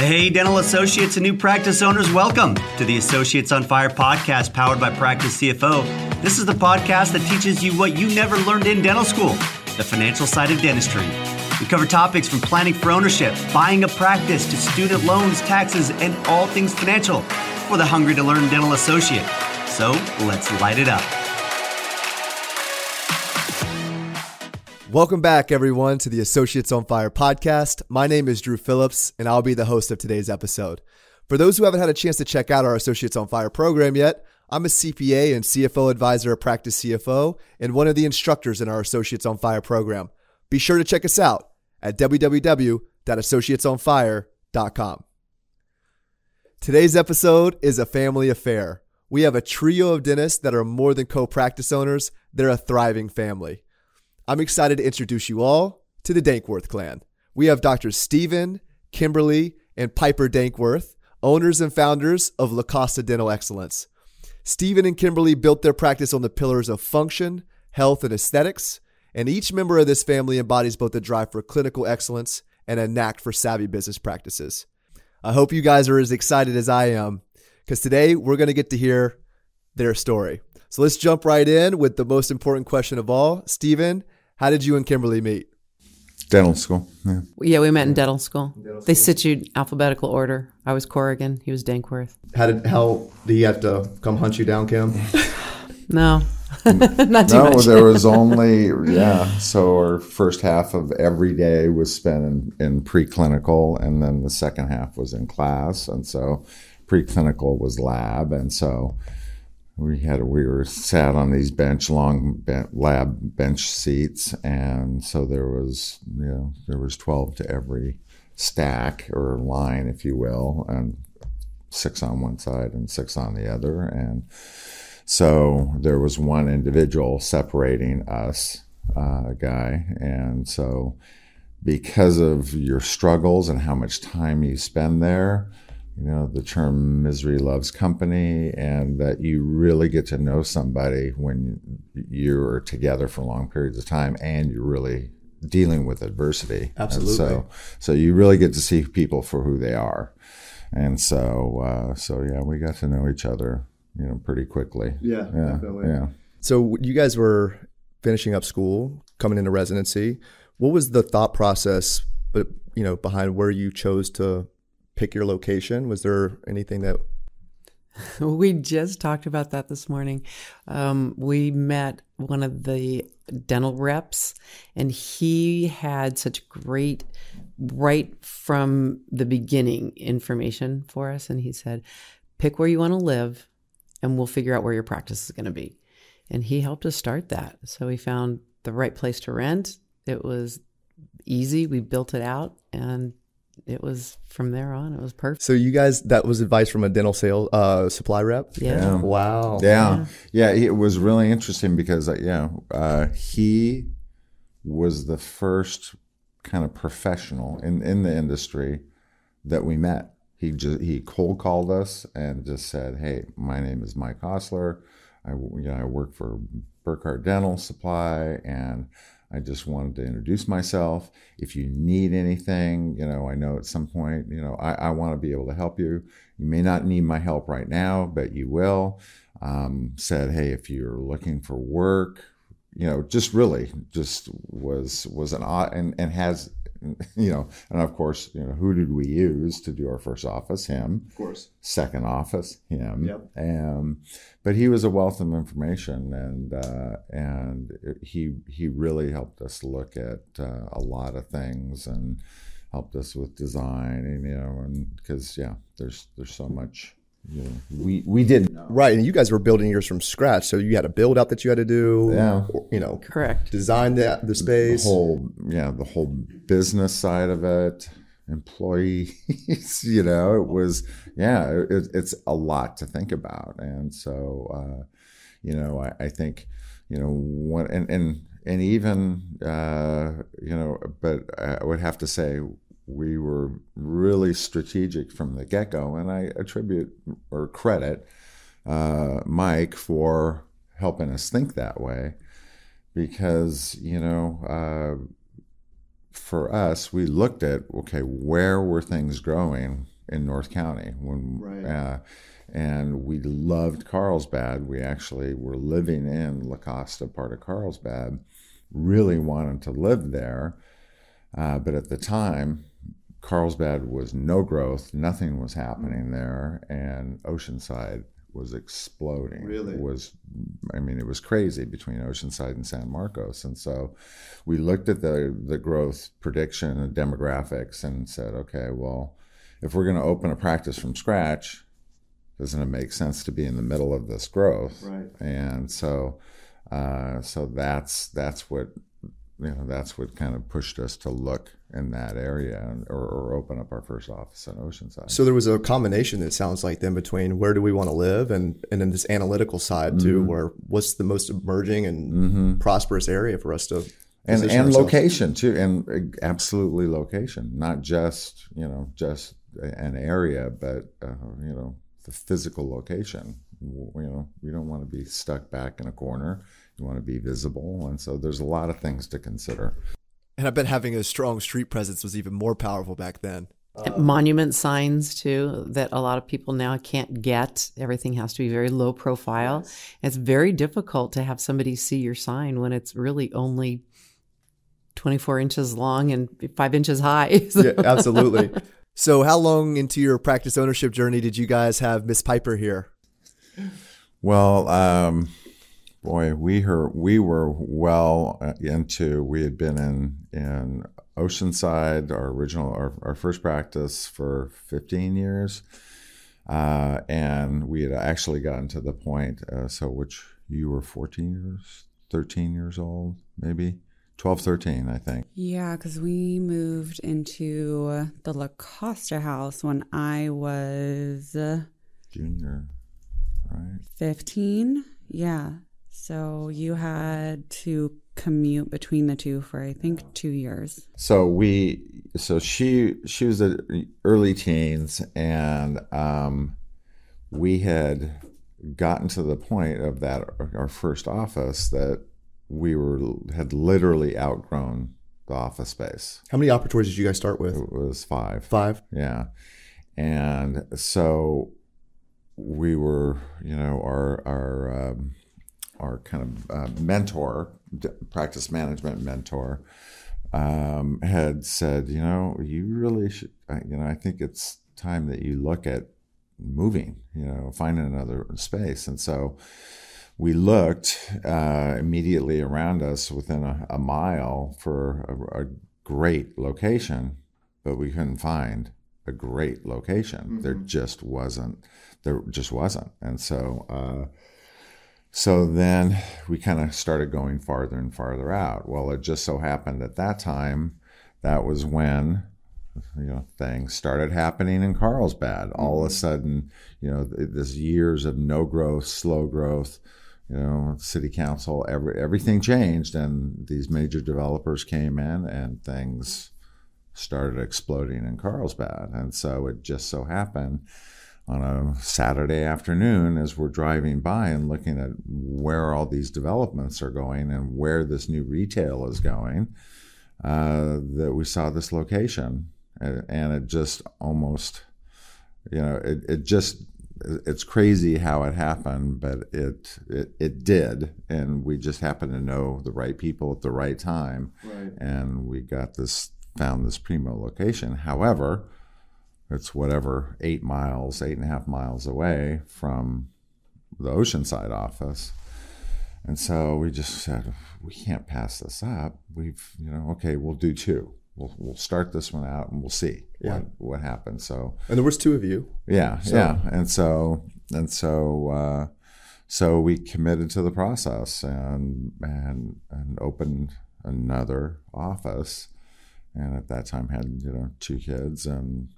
Hey, dental associates and new practice owners, welcome to the Associates on Fire podcast powered by Practice CFO. This is the podcast that teaches you what you never learned in dental school the financial side of dentistry. We cover topics from planning for ownership, buying a practice, to student loans, taxes, and all things financial for the hungry to learn dental associate. So let's light it up. Welcome back, everyone, to the Associates on Fire podcast. My name is Drew Phillips, and I'll be the host of today's episode. For those who haven't had a chance to check out our Associates on Fire program yet, I'm a CPA and CFO advisor at Practice CFO and one of the instructors in our Associates on Fire program. Be sure to check us out at www.associatesonfire.com. Today's episode is a family affair. We have a trio of dentists that are more than co practice owners, they're a thriving family. I'm excited to introduce you all to the Dankworth clan. We have Dr. Stephen, Kimberly, and Piper Dankworth, owners and founders of La Costa Dental Excellence. Stephen and Kimberly built their practice on the pillars of function, health, and aesthetics, and each member of this family embodies both a drive for clinical excellence and a knack for savvy business practices. I hope you guys are as excited as I am because today we're going to get to hear their story. So let's jump right in with the most important question of all. Stephen, how did you and Kimberly meet? Dental school. Yeah. Yeah, we met in dental school. Dental they sit you alphabetical order. I was Corrigan. He was Dankworth. How did how did he have to come hunt you down, Kim? no. Not too no, much. there was only yeah. So our first half of every day was spent in, in preclinical, and then the second half was in class. And so preclinical was lab, and so we had we were sat on these bench long lab bench seats and so there was you know there was 12 to every stack or line if you will and six on one side and six on the other and so there was one individual separating us uh, guy and so because of your struggles and how much time you spend there you know the term misery loves company and that you really get to know somebody when you're together for long periods of time and you're really dealing with adversity. Absolutely. so so you really get to see people for who they are. And so uh, so yeah we got to know each other you know pretty quickly. Yeah yeah definitely. yeah. So you guys were finishing up school coming into residency. What was the thought process but you know behind where you chose to pick your location? Was there anything that we just talked about that this morning. Um, we met one of the dental reps, and he had such great, right from the beginning, information for us. And he said, Pick where you want to live, and we'll figure out where your practice is going to be. And he helped us start that. So we found the right place to rent. It was easy. We built it out, and it was from there on. It was perfect. So you guys, that was advice from a dental sale uh, supply rep. Yeah. yeah. Wow. Yeah. yeah. It was really interesting because uh, yeah, uh, he was the first kind of professional in in the industry that we met. He just he cold called us and just said, "Hey, my name is Mike Hostler. I you know I work for Burkhart Dental Supply and." I just wanted to introduce myself. If you need anything, you know, I know at some point, you know, I, I want to be able to help you. You may not need my help right now, but you will. Um, said, hey, if you're looking for work, you know, just really just was was an odd and and has you know, and of course, you know, who did we use to do our first office? Him. Of course. Second office, him. Yep. Um, but he was a wealth of information, and uh, and he he really helped us look at uh, a lot of things and helped us with design, and you know, and because yeah, there's there's so much you know, we we didn't know. Right, and you guys were building yours from scratch, so you had a build out that you had to do. Yeah, you know, correct. Design the the space, the whole yeah, the whole business side of it, employees. you know, it was yeah, it, it's a lot to think about, and so uh, you know, I, I think you know one and and and even uh, you know, but I would have to say we were really strategic from the get go, and I attribute or credit uh, Mike for helping us think that way because, you know, uh, for us, we looked at okay, where were things growing in North County when, Right. uh, and we loved Carlsbad. We actually were living in La Costa, part of Carlsbad. Really wanted to live there, uh, but at the time, Carlsbad was no growth. Nothing was happening there, and Oceanside was exploding. Really? It was, I mean, it was crazy between Oceanside and San Marcos, and so we looked at the the growth prediction and demographics and said, okay, well, if we're going to open a practice from scratch, doesn't it make sense to be in the middle of this growth? Right. And so, uh, so that's that's what you know that's what kind of pushed us to look in that area and, or, or open up our first office in Oceanside. So there was a combination. It sounds like then between where do we want to live and and then this analytical side too, where what's the most emerging and prosperous area for us to and and ourselves? location too, and uh, absolutely location, not just you know just an area, but uh, you know the physical location. You know, we don't want to be stuck back in a corner. You want to be visible, and so there's a lot of things to consider. And I bet having a strong street presence was even more powerful back then. Monument signs too that a lot of people now can't get. Everything has to be very low profile. It's very difficult to have somebody see your sign when it's really only 24 inches long and five inches high. So- Yeah, absolutely. so how long into your practice ownership journey did you guys have Miss Piper here? Well, um, boy, we heard, we were well uh, into. We had been in in Oceanside, our original, our, our first practice for 15 years, uh, and we had actually gotten to the point. Uh, so, which you were 14 years, 13 years old, maybe 12, 13, I think. Yeah, because we moved into the La Costa house when I was uh, Junior, right? 15. Yeah. So you had to commute between the two for, I think, two years. so we so she she was the early teens and um, we had gotten to the point of that our first office that we were had literally outgrown the office space How many opportunities did you guys start with? it was five Five. yeah and so we were you know our our um, our kind of uh, mentor practice management mentor um, had said you know you really should I- you know i think it's time that you look at moving you know finding another space and so we looked uh, immediately around us within a, a mile for a, a great location but we couldn't find a great location. There just wasn't. There just wasn't, and so uh, so then we kind of started going farther and farther out. Well, it just so happened at that time that was when you know things started happening in Carlsbad. All of a mm-hmm. sudden, you know, this years of no growth, slow growth. You know, city council, every everything changed, and these major developers came in, and things started exploding in Carlsbad. And so it just so happened on a Saturday afternoon as we're driving by and looking at where all these developments are going and where this new retail is going, uh, that we saw this location. And, it just almost, you know, it, it just, it's crazy how it happened, but it, it it did, and we just happened to know the right people at the right time, Right. and we got this found this primo location. However, it's whatever eight miles, eight and a half miles away from the Oceanside office. And so we just said, we can't pass this up. We've, you know, okay, we'll do two. We'll, we'll start this one out and we'll see Yeah. what, what happens. So, And there was two of you. yeah, yeah. And so, and so, uh, so we committed to the process and, and, and opened another office. And at that time had, you know, two kids. And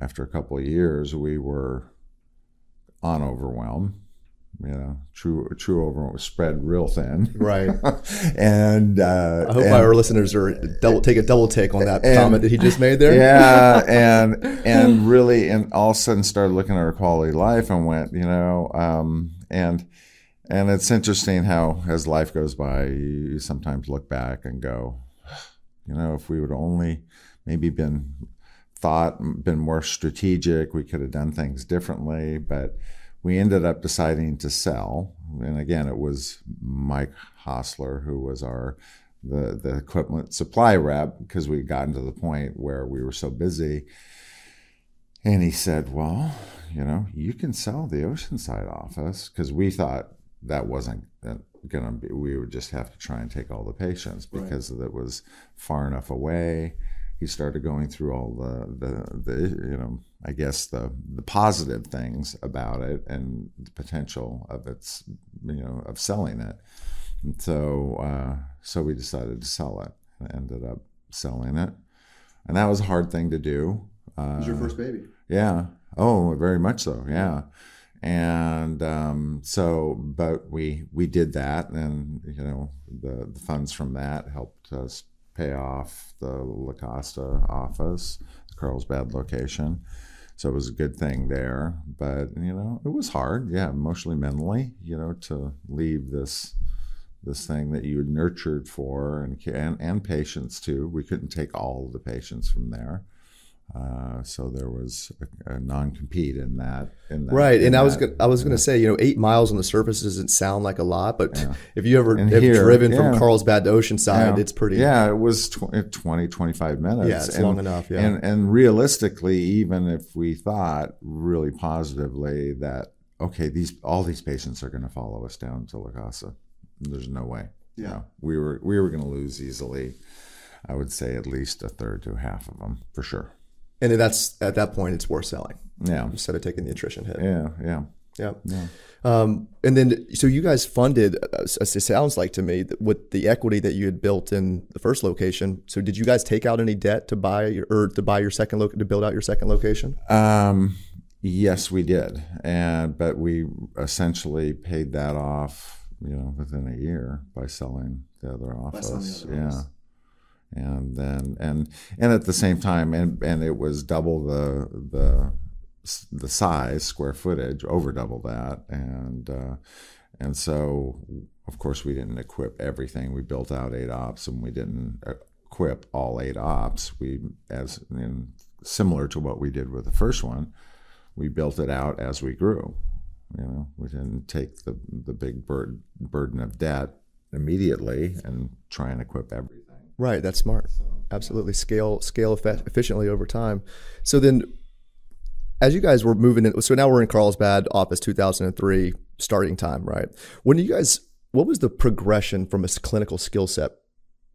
after a couple of years, we were on overwhelm. You know, true, true overwhelm was spread real thin. Right. and, uh, I hope and- our listeners are double take a double take on that And- comment that he just made there. yeah, and and really, and all of a sudden started looking at our quality of life and went, you know, um, and and it's interesting how as life goes by, you sometimes look back and go, You know, if we would only maybe been thought, been more strategic, we could have done things differently. But we ended up deciding to sell. And again, it was Mike Hostler who was our the the equipment supply rep because we had gotten to the point where we were so busy. And he said, "Well, you know, you can sell the Oceanside office because we thought that wasn't going to be. We would just have to try and take all the patients because right. it was far enough away." He started going through all the, the the you know I guess the the positive things about it and the potential of its you know of selling it. And so uh, so we decided to sell it. I ended up selling it, and that was a hard thing to do. Uh, it was your first baby. Yeah. Oh, very much so. Yeah. And um, so, but we we did that, and you know the, the funds from that helped us pay off the La Costa office, the Carlsbad location. So it was a good thing there. But, you know, it was hard, yeah, emotionally, mentally, you know, to leave this this thing that you nurtured for and, and, and patients too. We couldn't take all the patients from there. Uh, so there was a, a, non-compete in that. In that right, in and that, I was gonna, I was going to say, you know, eight miles on the surface doesn't sound like a lot, but yeah. if you ever have here, driven yeah. from Carlsbad to Oceanside, yeah. it's pretty. Yeah, it was tw- 20, 25 minutes. Yeah, it's and, long enough. Yeah, and and realistically, even if we thought really positively that okay, these all these patients are going to follow us down to La Costa, there's no way. Yeah, no, we were we were going to lose easily. I would say at least a third to half of them for sure and that's at that point it's worth selling. Yeah, instead of taking the attrition hit. Yeah, yeah, yeah. yeah. Um, and then, so you guys funded, uh, it sounds like to me, with the equity that you had built in the first location. So, did you guys take out any debt to buy your, or to buy your second lo- to build out your second location? Um, yes, we did, and but we essentially paid that off, you know, within a year by selling the other office. The other yeah. Office and then and and at the same time and and it was double the the the size square footage over double that. And uh, and so of course we didn't equip everything. We built out eight ops and we didn't equip all eight ops. We as in similar to what we did with the first one we built it out as we grew. You know we didn't take the the big burden burden of debt immediately and try and equip everything Right, that's smart. Absolutely, scale scale efficiently over time. So then, as you guys were moving in, so now we're in Carlsbad office, 2003 starting time, right? When you guys, what was the progression from a clinical skill set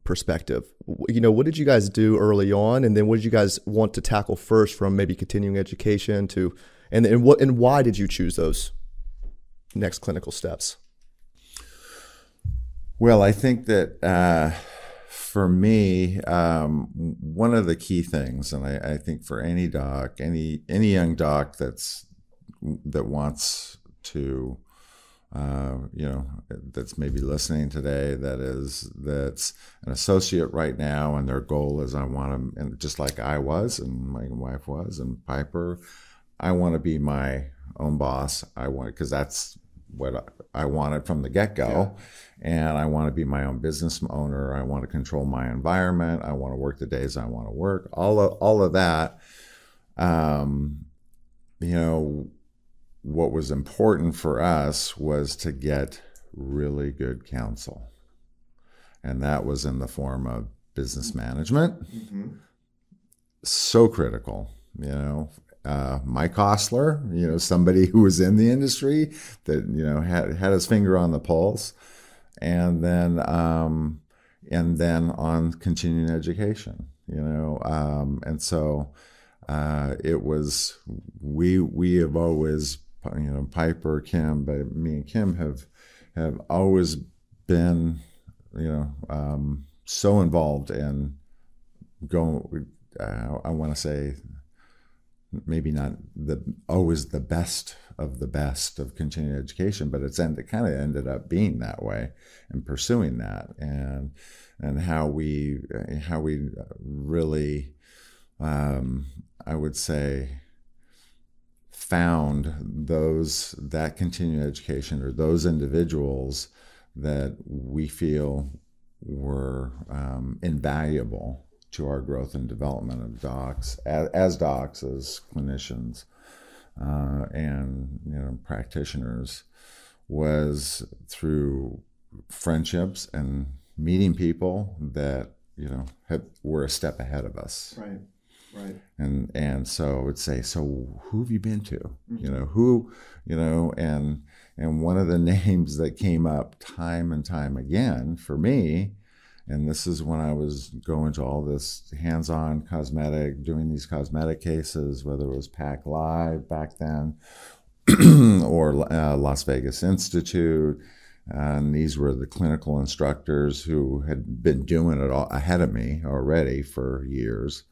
perspective? You know, what did you guys do early on, and then what did you guys want to tackle first from maybe continuing education to, and and what and why did you choose those next clinical steps? Well, I think that. Uh, for me, um, one of the key things, and I, I, think for any doc, any any young doc that's that wants to, uh, you know, that's maybe listening today, that is that's an associate right now, and their goal is I want to, and just like I was, and my wife was, and Piper, I want to be my own boss. I want because that's what I wanted from the get go. Yeah and I want to be my own business owner. I want to control my environment. I want to work the days I want to work. All of all of that. Um, you know, what was important for us was to get really good counsel, and that was in the form of business management. Mm-hmm. So critical, you know. Uh, Mike Hostler, you know, somebody who was in the industry that you know had had his finger on the pulse and then um, and then on continuing education, you know, um, and so uh, it was we we have always you know Piper Kim, but me and Kim have have always been you know um, so involved in going. Uh, I want to say maybe not the always the best of the best of continuing education, but it's end, it kind of ended up being that way and pursuing that. And and how we how we really um, I would say found those that continuing education or those individuals that we feel were um, invaluable to our growth and development of docs as, as docs as clinicians uh, and you know practitioners was through friendships and meeting people that you know had, were a step ahead of us Right. Right. and and so I would say, so who have you been to? You know who, you know, and and one of the names that came up time and time again for me, and this is when I was going to all this hands-on cosmetic, doing these cosmetic cases, whether it was Pack Live back then, or uh, Las Vegas Institute. And these were the clinical instructors who had been doing it all ahead of me already for years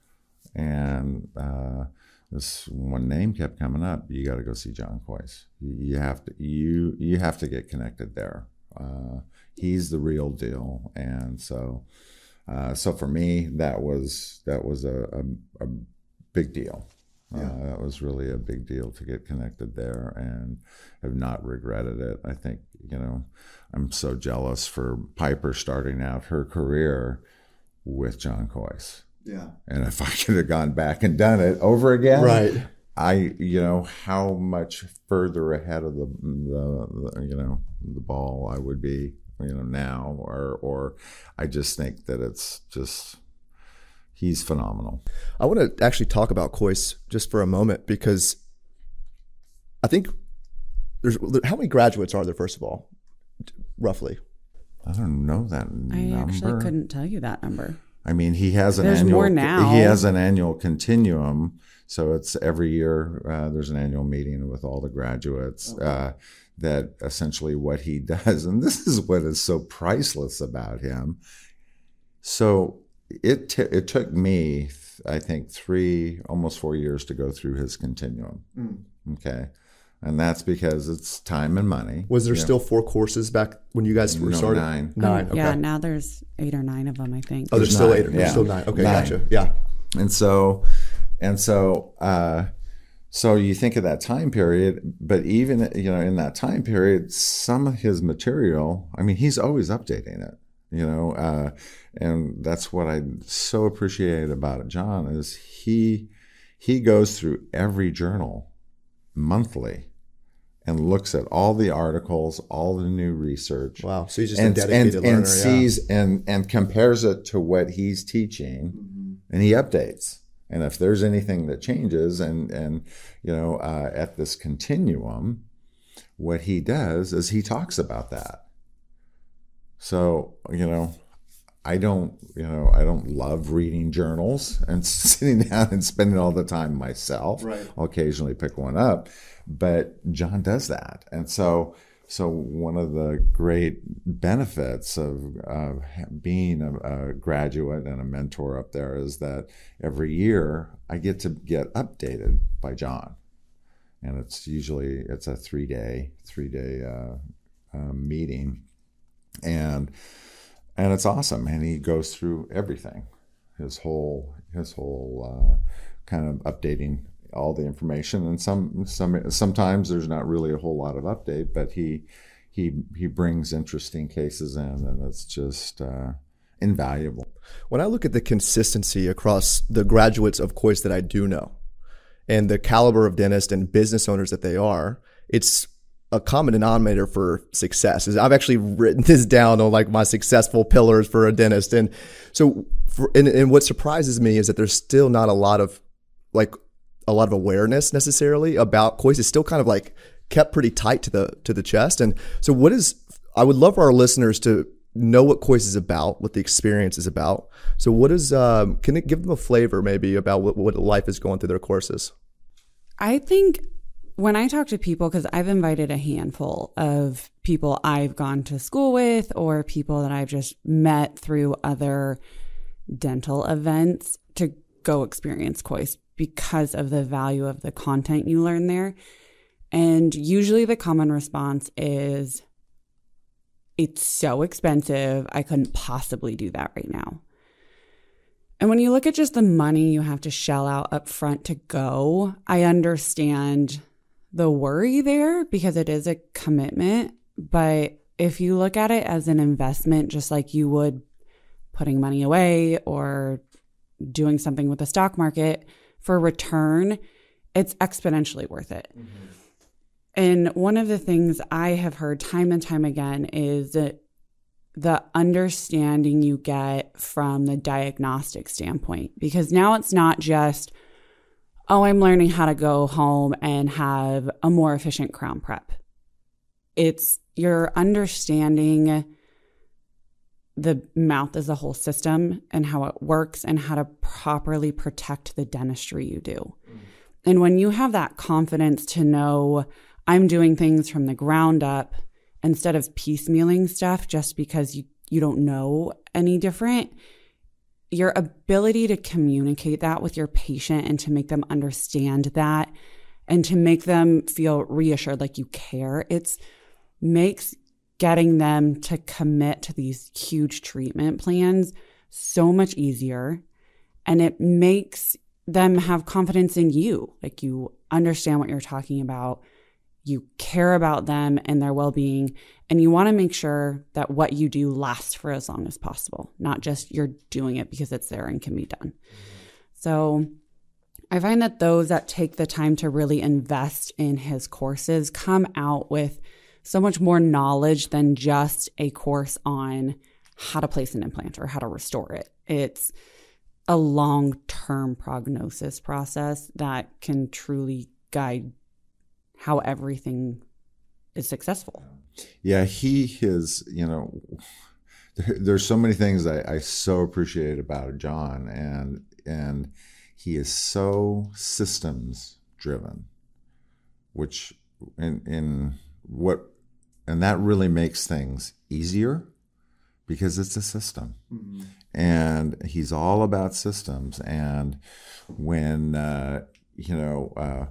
and uh, this one name kept coming up. You got to go see John Kois. You have to you you have to get connected there. Uh, he's the real deal, and so uh, so for me that was that was a, a, a big deal. Uh, that was really a big deal to get connected there, and have not regretted it. I think you know I'm so jealous for Piper starting out her career with John Kois. Yeah. And if I could have gone back and done it over again, Right. I, you know, how much further ahead of the, the, the, you know, the ball I would be, you know, now, or, or I just think that it's just, he's phenomenal. I want to actually talk about Kois just for a moment because I think there's how many graduates are there first of all, roughly? I don't know that I number. actually couldn't tell you that number. I mean, he has an There's annual. more now. He has an annual continuum, so it's every year. Uh, there's an annual meeting with all the graduates. Uh, that essentially what he does, and this is what is so priceless about him. So it t- it took me, I think, three almost four years to go through his continuum. Okay, and that's because it's time and money. Was there you know. still four courses back when you guys were No, started? nine. Nine. Okay. Yeah, now there's eight or nine of them, I think. oh, there's There's still nine, eight. There's yeah. still nine. Okay, Nine. gotcha. Yeah. and so and so uh so you think of that time period but even you know in that time period some of his material i mean he's always updating it you know uh and that's what i so appreciate about john is he he goes through every journal monthly and looks at all the articles all the new research Wow. So he's just and, a dedicated and, learner. and yeah. sees and and compares it to what he's teaching Mm-hmm. and he updates and if there's anything that changes and and you know uh, at this continuum what he does is he talks about that so you know i don't you know i don't love reading journals and sitting down and spending all the time myself Right. i'll occasionally pick one up but john does that. And so so one of the great benefits of, of being a, a graduate and a mentor up there is that every year I get to get updated by John, and it's usually it's a three day three day uh, um, meeting, and and it's awesome. And he goes through everything, his whole his whole uh, kind of updating all the information. And some some sometimes there's not really a whole lot of update, but he he he brings interesting cases in, and it's just uh, invaluable. When I look at the consistency across the graduates of Kois that I do know and the caliber of dentists and business owners that they are, it's a common denominator for success. Is I've actually written this down on like my successful pillars for a dentist. And so, for, and, and what surprises me is that there's still not a lot of like a lot of awareness necessarily about Kois. is still kind of like kept pretty tight to the to the chest. And so, what is I would love for our listeners to know what Kois is about, what the experience is about. So, what is um, can it give them a flavor maybe about what, what life is going through their courses? I think when I talk to people, because I've invited a handful of people I've gone to school with or people that I've just met through other dental events go experience Kois because of the value of the content you learn there. And usually the common response is, it's so expensive. I couldn't possibly do that right now. And when you look at just the money you have to shell out up front to go, I understand the worry there because it is a commitment. But if you look at it as an investment, just like you would putting money away or doing something with the stock market for return, it's exponentially worth it. Mm-hmm. And one of the things I have heard time and time again is that the understanding you get from the diagnostic standpoint, because now it's not just, oh, I'm learning how to go home and have a more efficient crown prep. It's you're understanding the mouth as a whole system and how it works and how to properly protect the dentistry you do. Mm. And when you have that confidence to know I'm doing things from the ground up instead of piecemealing stuff just because you, you don't know any different, your ability to communicate that with your patient and to make them understand that and to make them feel reassured like you care, it's makes getting them to commit to these huge treatment plans so much easier. And it makes them have confidence in you. Like you understand what you're talking about. You care about them and their well being. And you want to make sure that what you do lasts for as long as possible, not just you're doing it because it's there and can be done. So I find that those that take the time to really invest in his courses come out with so much more knowledge than just a course on how to place an implant or how to restore it. It's a long term prognosis process that can truly guide how everything is successful. Yeah, he is, you know, there, there's so many things I, I so appreciate about John and and he is so systems driven, which in in what and that really makes things easier because it's a system. Mm-hmm. And he's all about systems. And when, uh, you know, uh,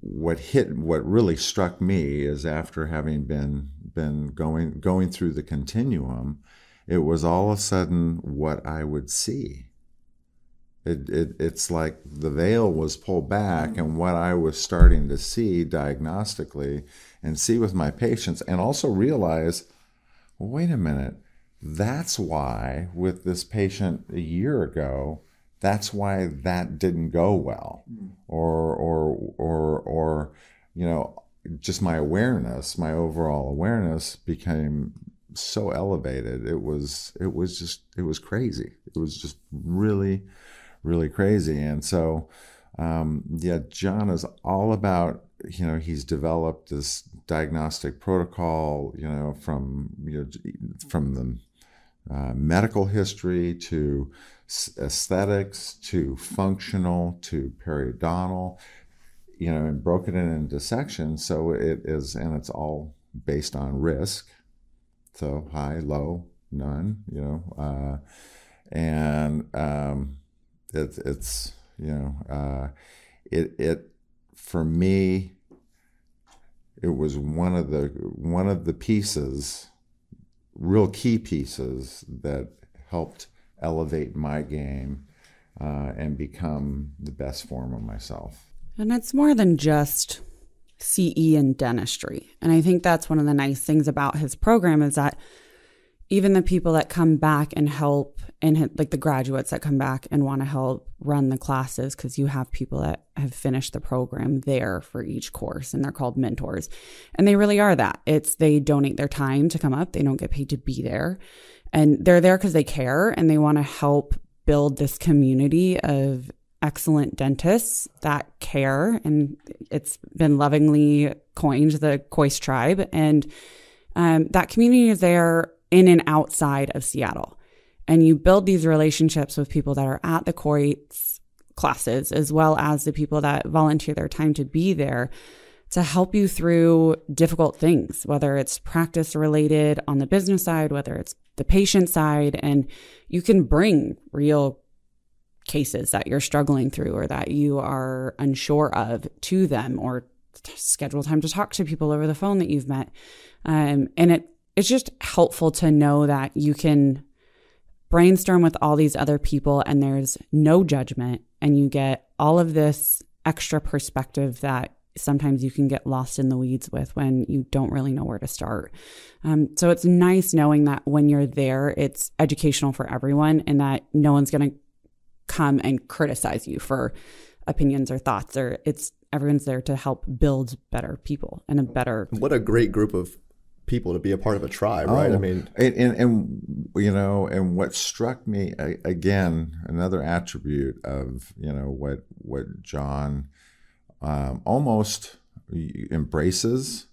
what hit, what really struck me is after having been been going going through the continuum, it was all of a sudden what I would see. It, it, it's like the veil was pulled back, and what I was starting to see diagnostically and see with my patients, and also realize, well, wait a minute, that's why with this patient a year ago, that's why that didn't go well, mm. or or or or you know, just my awareness, my overall awareness became so elevated. It was it was just it was crazy. It was just really really crazy. And so, um, yeah, John is all about, you know, he's developed this diagnostic protocol, you know, from, you know, from the uh, medical history to aesthetics to functional to periodontal, you know, and broken it into sections. So it is, and it's all based on risk. So high, low, none, you know, uh, and um, it, it's you know uh, it it for me it was one of the one of the pieces real key pieces that helped elevate my game uh, and become the best form of myself. And it's more than just CE and dentistry. And I think that's one of the nice things about his program is that even the people that come back and help and like the graduates that come back and want to help run the classes because you have people that have finished the program there for each course and they're called mentors. And they really are that. It's they donate their time to come up. They don't get paid to be there. And they're there because they care and they want to help build this community of excellent dentists that care. And it's been lovingly coined the Kois tribe. And um, that community is there in and outside of Seattle. And you build these relationships with people that are at the Kois classes, as well as the people that volunteer their time to be there to help you through difficult things, whether it's practice related on the business side, whether it's the patient side. And you can bring real cases that you're struggling through or that you are unsure of to them or schedule time to talk to people over the phone that you've met. Um, and it it's just helpful to know that you can brainstorm with all these other people and there's no judgment and you get all of this extra perspective that sometimes you can get lost in the weeds with when you don't really know where to start. Um, so it's nice knowing that when you're there, it's educational for everyone and that no one's going to come and criticize you for opinions or thoughts or it's everyone's there to help build better people and a better What a great group of people to be a part of a tribe, right? I Oh, mean, and, and, and you know, and what struck me again, another attribute of you know what what John um, almost embraces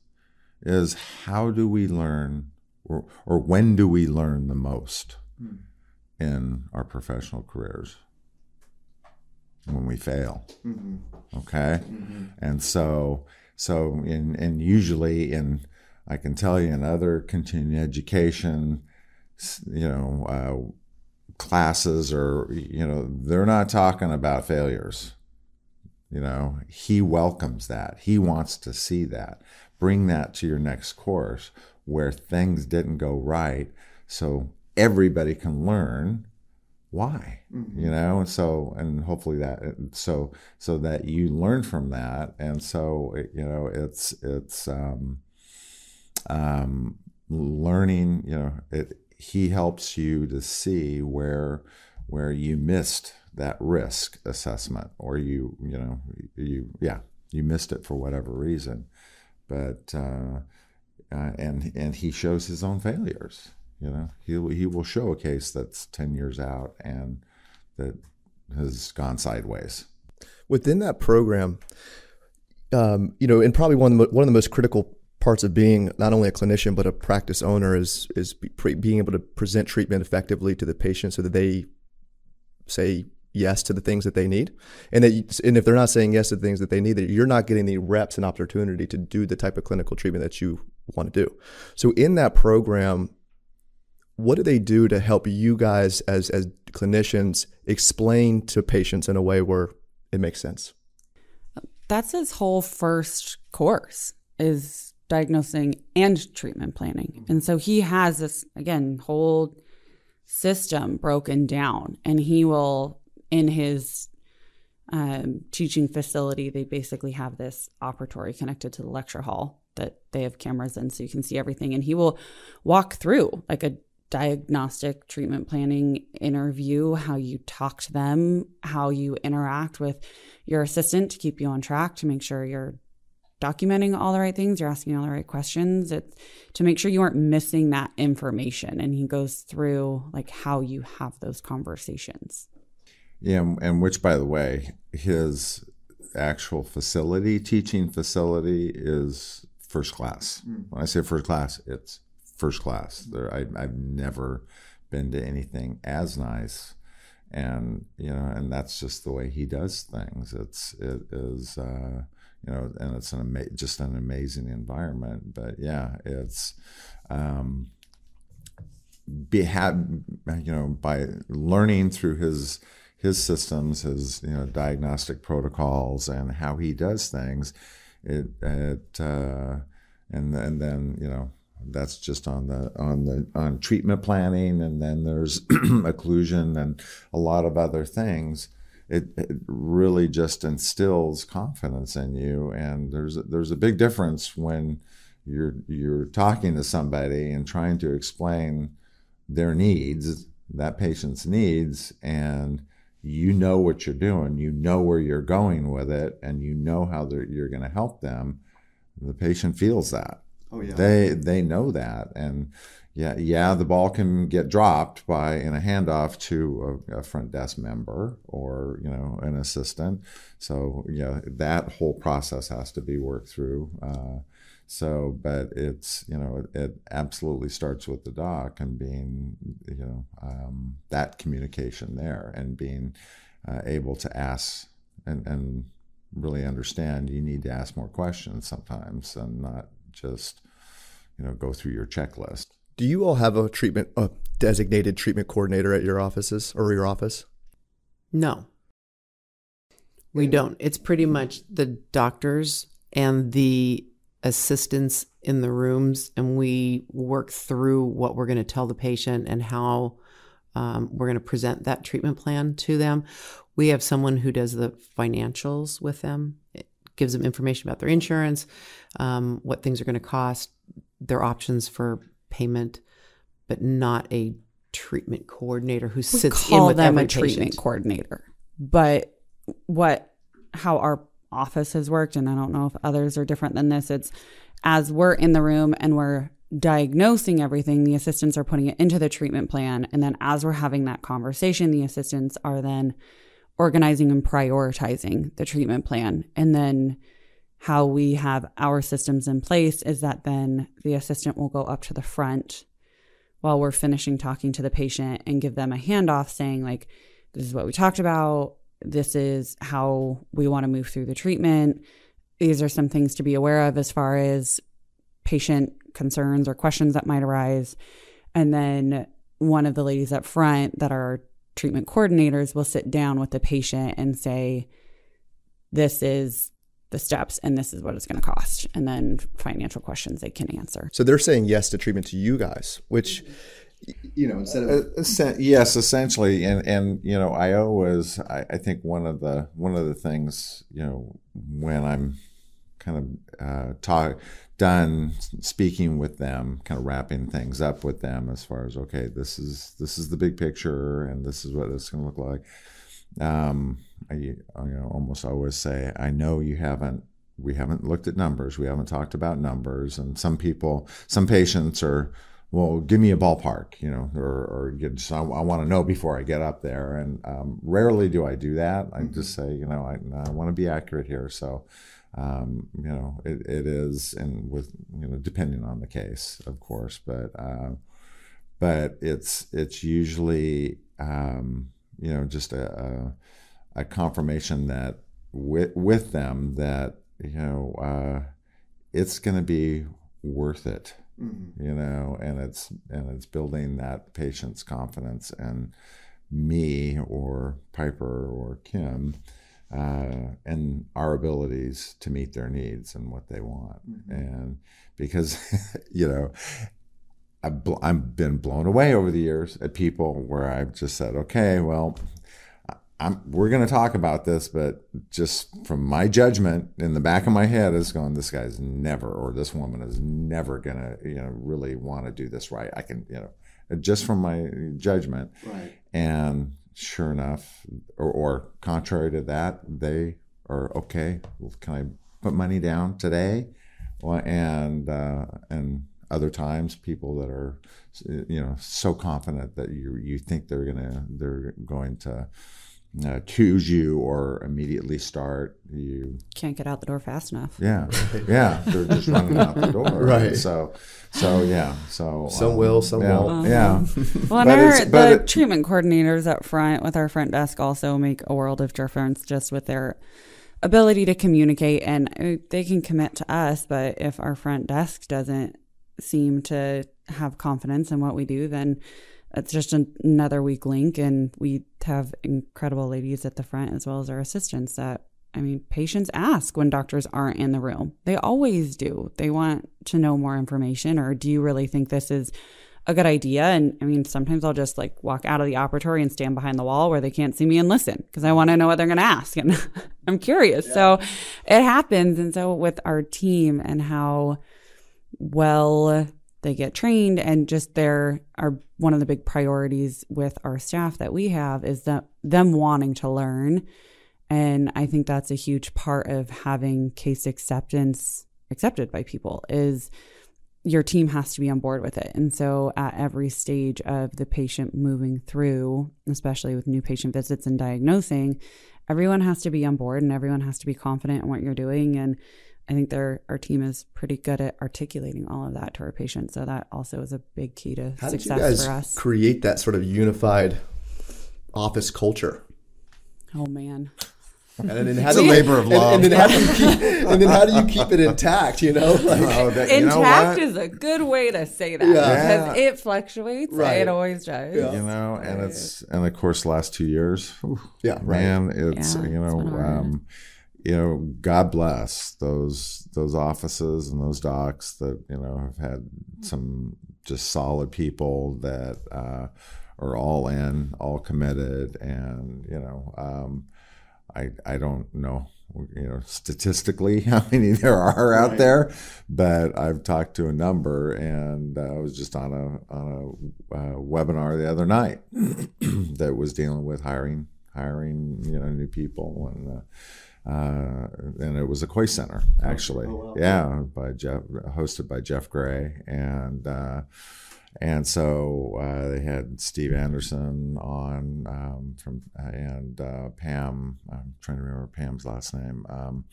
is how do we learn, or, or when do we learn the most hmm. in our professional careers? When we fail, mm-hmm. okay, mm-hmm. and so so in and usually in I can tell you in other continuing education, you know, uh, classes or you know, they're not talking about failures. You know, he welcomes that. He wants to see that. Bring that to your next course where things didn't go right, so everybody can learn why you know and so and hopefully that so so that you learn from that and so it, you know it's it's um um learning you know it he helps you to see where where you missed that risk assessment or you you know you yeah you missed it for whatever reason but uh, uh and and he shows his own failures you know, he he will show a case that's ten years out and that has gone sideways. within that program, um, you know, and probably one of the, one of the most critical parts of being not only a clinician but a practice owner is is pre- being able to present treatment effectively to the patient so that they say yes to the things that they need, and that you, and if they're not saying yes to the things that they need, that you're not getting the reps and opportunity to do the type of clinical treatment that you want to do. So in that program, what do they do to help you guys as as clinicians explain to patients in a way where it makes sense? that's his whole first course is diagnosing and treatment planning. And so he has this again whole system broken down and he will in his um, teaching facility they basically have this operatory connected to the lecture hall that they have cameras in so you can see everything and he will walk through like a diagnostic treatment planning interview how you talk to them how you interact with your assistant to keep you on track to make sure you're documenting all the right things you're asking all the right questions it, to make sure you aren't missing that information and he goes through like how you have those conversations Yeah, and- and which, by the way, his actual facility, teaching facility, is first class. When I say first class, it's first class. There, I, I've never been to anything as nice, and you know, and that's just the way he does things. It's it is. Uh, you know, and it's an ama- just an amazing environment. But yeah, it's um, be had you know by learning through his his systems, his you know diagnostic protocols, and how he does things. It it uh, and and then you know that's just on the on the on treatment planning, and then there's occlusion and a lot of other things. It, it really just instills confidence in you, and there's a, there's a big difference when you're you're talking to somebody and trying to explain their needs, that patient's needs, and you know what you're doing, you know where you're going with it, and you know how you're going to help them. The patient feels that. Oh yeah. They they know that, and yeah, yeah, the ball can get dropped by in a handoff to a, a front desk member or you know an assistant. So yeah, that whole process has to be worked through. Uh, so, but it's you know it, it absolutely starts with the doc and being you know um, that communication there and being uh, able to ask and and really understand you need to ask more questions sometimes and not just you know go through your checklist. Do you all have a treatment, a designated treatment coordinator at your offices or your office? No, we don't. It's pretty much the doctors and the assistants in the rooms, and we work through what we're going to tell the patient and how um, we're going to present that treatment plan to them. We have someone who does the financials with them it gives them information about their insurance, um, what things are going to cost, their options for payment, but not a treatment coordinator who sits in with them every a treatment patient. coordinator. But what how our office has worked, and I don't know if others are different than this. It's as we're in the room and we're diagnosing everything, the assistants are putting it into the treatment plan, and then as we're having that conversation, the assistants are then organizing and prioritizing the treatment plan, and then how we have our systems in place is that then the assistant will go up to the front while we're finishing talking to the patient and give them a handoff saying like this is what we talked about. This is how we want to move through the treatment. These are some things to be aware of as far as patient concerns or questions that might arise. And then one of the ladies up front that are treatment coordinators will sit down with the patient and say this is the steps and this is what it's going to cost and then financial questions they can answer So they're saying yes to treatment to you guys, which you know instead of Uh, yes, essentially, and and you know, IO was I, I think one of the one of the things you know when I'm kind of uh, talk done speaking with them, kind of wrapping things up with them as far as okay, this is this is the big picture, and this is what it's going to look like. Um, I you know almost always say I know you haven't we haven't looked at numbers, we haven't talked about numbers, and some people, some patients are well, give me a ballpark, you know, or, or just, I, I want to know before I get up there. And um, rarely do I do that. I just say, you know, I, I want to be accurate here. So, um, you know, it, it is, and with, you know, depending on the case, of course, but, uh, but it's, it's usually, um, you know, just a, a, a confirmation that with, with them that, you know, uh, it's going to be worth it you know and it's and it's building that patient's confidence. And me or piper or kim uh, and our abilities to meet their needs and what they want. And because you know I've, bl- I've been blown away over the years at people where I've just said, okay, well, I'm, we're going to talk about this, but just from my judgment in the back of my head is going, this guy's never, or this woman is never going to, you know, really want to do this right. I can, you know, just from my judgment. right. And sure enough, or, or contrary to that, they are okay. Can I put money down today? Well, and uh, and other times, people that are, you know, so confident that you you think they're gonna they're going to uh, choose you or immediately start you. can't get out the door fast enough Yeah, yeah, they're just running out the door. Right. So, so yeah. So Some will, some yeah, won't. Yeah. Well, and our, the it- treatment coordinators up front with our front desk also make a world of difference just with their ability to communicate. And uh, they can commit to us, but if our front desk doesn't seem to have confidence in what we do, then it's just an, another weak link. And we have incredible ladies at the front as well as our assistants that. I mean, patients ask when doctors aren't in the room. They always do. They want to know more information, or do you really think this is a good idea. And I mean, sometimes I'll just like walk out of the operatory and stand behind the wall where they can't see me and listen because I want to know what they're going to ask. And I'm curious. So it happens. And so with our team and how well they get trained and just there are one of the big priorities with our staff that we have is that them wanting to learn. And I think that's a huge part of having case acceptance accepted by people is your team has to be on board with it. And so at every stage of the patient moving through, especially with new patient visits and diagnosing, everyone has to be on board and everyone has to be confident in what you're doing. And I think their our team is pretty good at articulating all of that to our patients. So that also is a big key to How did you success guys for us. create that sort of unified office culture? Oh man. And then how It's do a you- labor of love. And, then how do you keep and then how do you keep it intact? You know, like, Oh, that- you know Intact what? is a good way to say that Yeah. because it fluctuates. Right. It always does. Yeah. you know and it's and of course last two years whew, Yeah, right. man it's Yeah, you it's know been hard. um you know god bless those those offices and those docs that you know have had some just solid people that uh are all in all committed and you know um i i don't know you know statistically how many there are out there, but I've talked to a number, and uh, I was just on a on a uh, webinar the other night that was dealing with hiring hiring you know new people and. Uh, uh, and it was a Kois center actually, oh, wow. yeah, by Jeff, hosted by Jeff Gray, and uh, and so uh, they had Steve Anderson on um, from and uh, Pam. I'm trying to remember Pam's last name, um,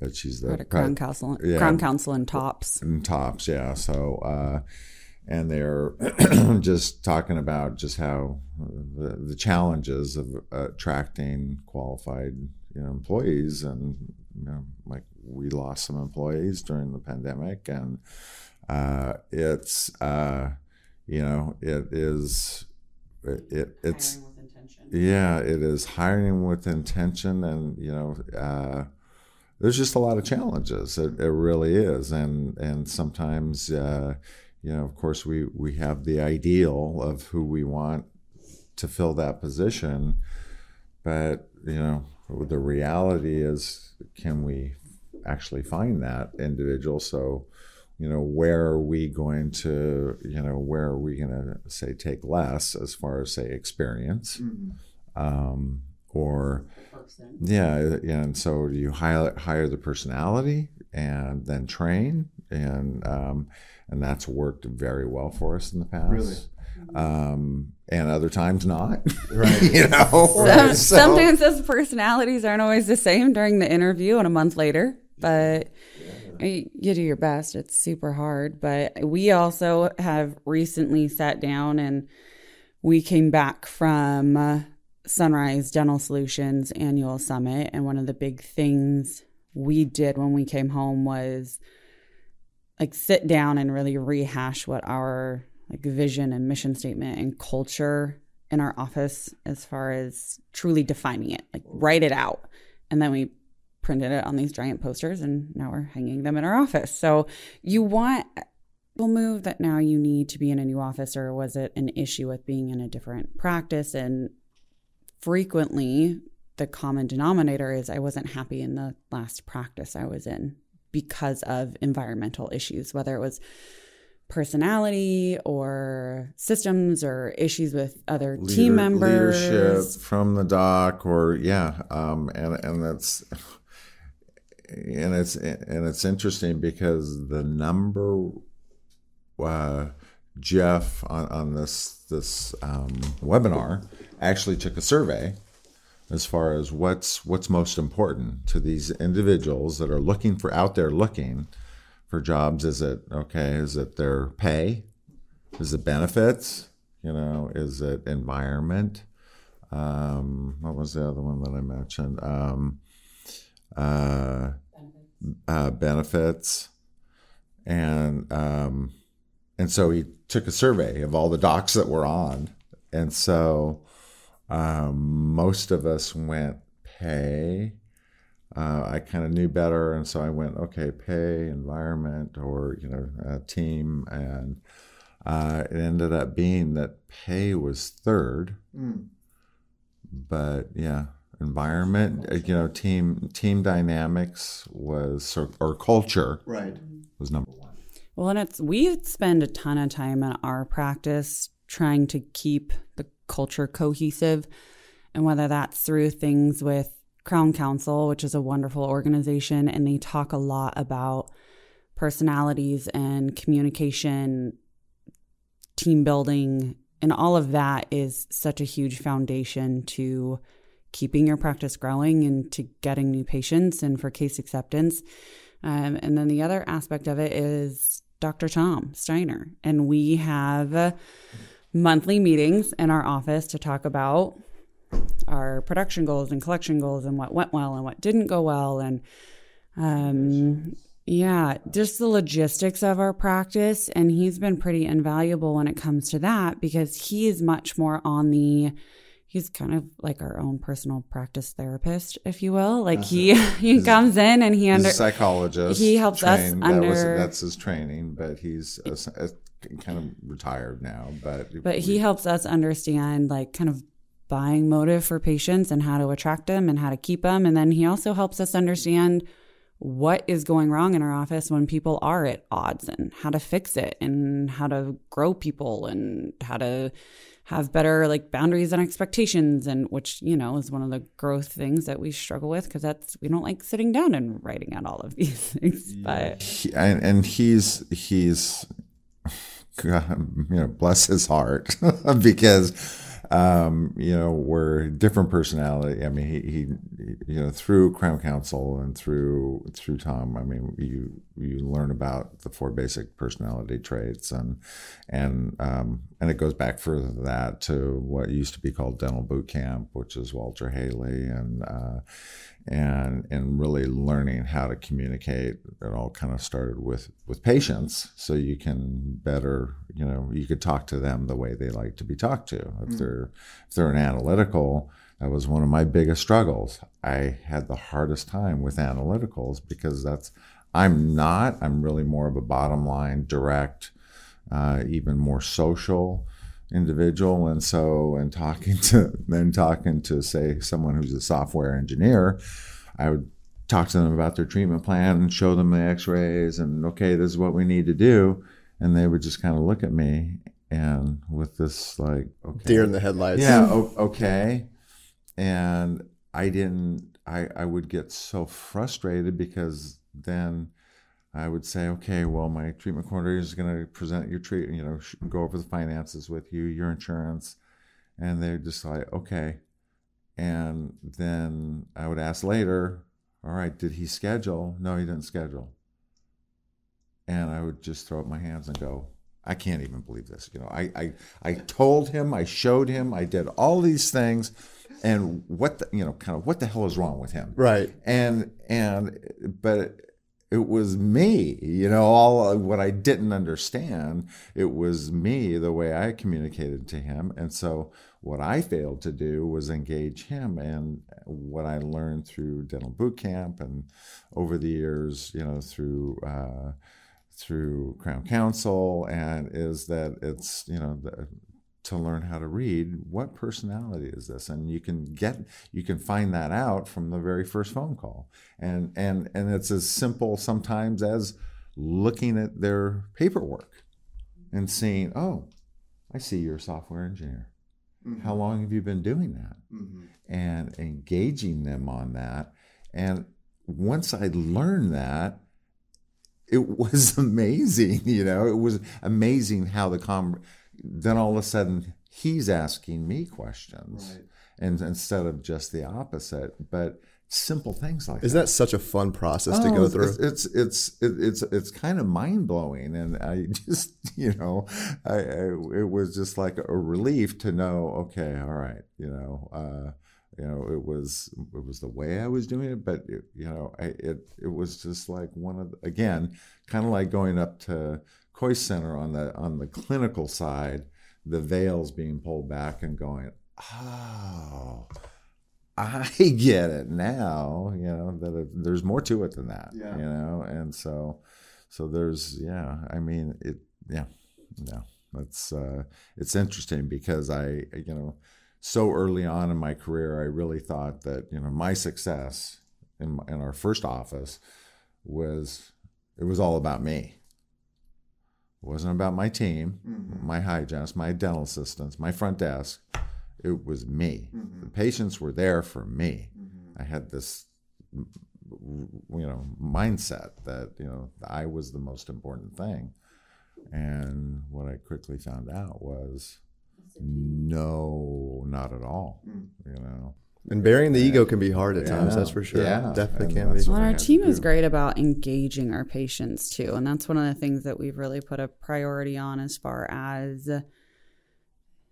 but she's the Crown Council, yeah, Crown Council and Tops. And Tops, yeah. So uh, and they're just talking about just how the, the challenges of attracting qualified you know employees, and you know, like we lost some employees during the pandemic, and uh, it's uh, you know, it is it, it's yeah, it is hiring with intention, and you know, uh, there's just a lot of challenges. It, it really is, and and sometimes, uh, you know, of course, we we have the ideal of who we want to fill that position, but you know, the reality is, can we actually find that individual? So you know, where are we going to, you know, where are we going to say take less as far as say experience, mm-hmm. um, or yeah, yeah, and so you hire hire the personality and then train, and um, and that's worked very well for us in the past. Really? Um, and other times not. Right. you know, Some, so, sometimes those personalities aren't always the same during the interview, and a month later, but you do your best. It's super hard. But we also have recently sat down and we came back from uh, Sunrise Dental Solutions annual summit. And one of the big things we did when we came home was like sit down and really rehash what our like vision and mission statement and culture in our office as far as truly defining it like write it out and then we printed it on these giant posters and now we're hanging them in our office. So you want uh, we'll move that now you need to be in a new office or was it an issue with being in a different practice and frequently the common denominator is I wasn't happy in the last practice I was in because of environmental issues whether it was personality or systems or issues with other Leader, team members. leadership from the doc or yeah um, and and that's and it's and it's interesting because the number uh, Jeff on, on this this um, webinar actually took a survey as far as what's what's most important to these individuals that are looking for out there looking for jobs. Is it okay? Is it their pay? Is it benefits? You know, is it environment? Um, what was the other one that I mentioned? Um, uh, uh, benefits, and um, and so he took a survey of all the docs that were on, and so um, most of us went pay. Uh, I kind of knew better, and so I went okay, pay, environment, or you know, team, and uh, it ended up being that pay was third. Mm. But yeah, environment, uh, you know, team team dynamics was or, or culture right was number one. Well, and it's we spend a ton of time in our practice trying to keep the culture cohesive, and whether that's through things with Crown Council, which is a wonderful organization, and they talk a lot about personalities and communication, team building, and all of that is such a huge foundation to keeping your practice growing and to getting new patients and for case acceptance. Um, and then the other aspect of it is Dr. Tom Steiner. And we have monthly meetings in our office to talk about our production goals and collection goals and what went well and what didn't go well. And um, yeah, just the logistics of our practice. And he's been pretty invaluable when it comes to that because he is much more on the he's kind of like our own personal practice therapist, if you will. Like uh-huh. he he comes in and he under psychologist. He helps trained. us under. That was, that's his training, but he's a, a, kind of retired now. But but he helps us understand like kind of buying motive for patients and how to attract them and how to keep them. And then he also helps us understand what is going wrong in our office when people are at odds and how to fix it and how to grow people and how to have better like boundaries and expectations and which you know is one of the growth things that we struggle with because that's we don't like sitting down and writing out all of these things but he, and, and he's he's God, you know bless his heart because um, you know, we're different personality. I mean, he, he, you know, through Crown Council and through through Tom. I mean, you you learn about the four basic personality traits, and and um, and it goes back further than that to what used to be called Dental Boot Camp, which is Walter Hailey, and uh, and and really learning how to communicate. It all kind of started with with patients, so you can better, you know, you could talk to them the way they like to be talked to. If mm. they're if they're an analytical, that was one of my biggest struggles. I had the hardest time with analyticals because that's I'm not. I'm really more of a bottom line, direct, uh, even more social individual. And so and talking to then talking to say someone who's a software engineer i would talk to them about their treatment plan and show them the x-rays and okay this is what we need to do. And they would just kind of look at me and with this like okay. Deer in the headlights. Yeah okay. And i didn't i i would get so frustrated because then I would say, okay, well, my treatment coordinator is going to present your treat, you know, go over the finances with you, your insurance, and they're just okay. And then I would ask later, all right, did he schedule? No, he didn't schedule. And I would just throw up my hands and go, I can't even believe this. You know, I, I, I told him, I showed him, I did all these things, and what the, you know, kind of what the hell is wrong with him? Right. And and but it was me you know all what i didn't understand it was me the way i communicated to him. And so what i failed to do was engage him and what i learned through dental boot camp and over the years you know through uh, through crown council and is that it's you know the, to learn how to read what personality is this? And you can get you can find that out from the very first phone call. And and and it's as simple sometimes as looking at their paperwork and seeing oh i see you're a software engineer. Mm-hmm. how long have you been doing that? Mm-hmm. and engaging them on that. And once i learned that it was amazing you know? It was amazing how the com then all of a sudden he's asking me questions right. and instead of just the opposite but simple things like is that. that such a fun process oh, to go through it's it's it's it's it's kind of mind-blowing and i just you know I, I, it was just like a relief to know okay all right you know uh, you know it was it was the way i was doing it but it, you know I, it it was just like one of the, again kind of like going up to Kois Center on the on the clinical side, the veils being pulled back and going, oh, I get it now. You know that it, there's more to it than that. Yeah. You know, and so so there's yeah. I mean it. Yeah, yeah. It's uh, it's interesting because I you know so early on in my career I really thought that you know my success in in our first office was it was all about me it wasn't about my team, mm-hmm. my hygienist, my dental assistants, my front desk. It was me. Mm-hmm. The patients were there for me. Mm-hmm. I had this, you know, mindset that you know I was the most important thing. And what I quickly found out was, no, not at all. Mm. You know. And burying the ego can be hard at times, that's for sure. Yeah, definitely can be. Well, our team is great about engaging our patients too. And that's one of the things that we've really put a priority on as far as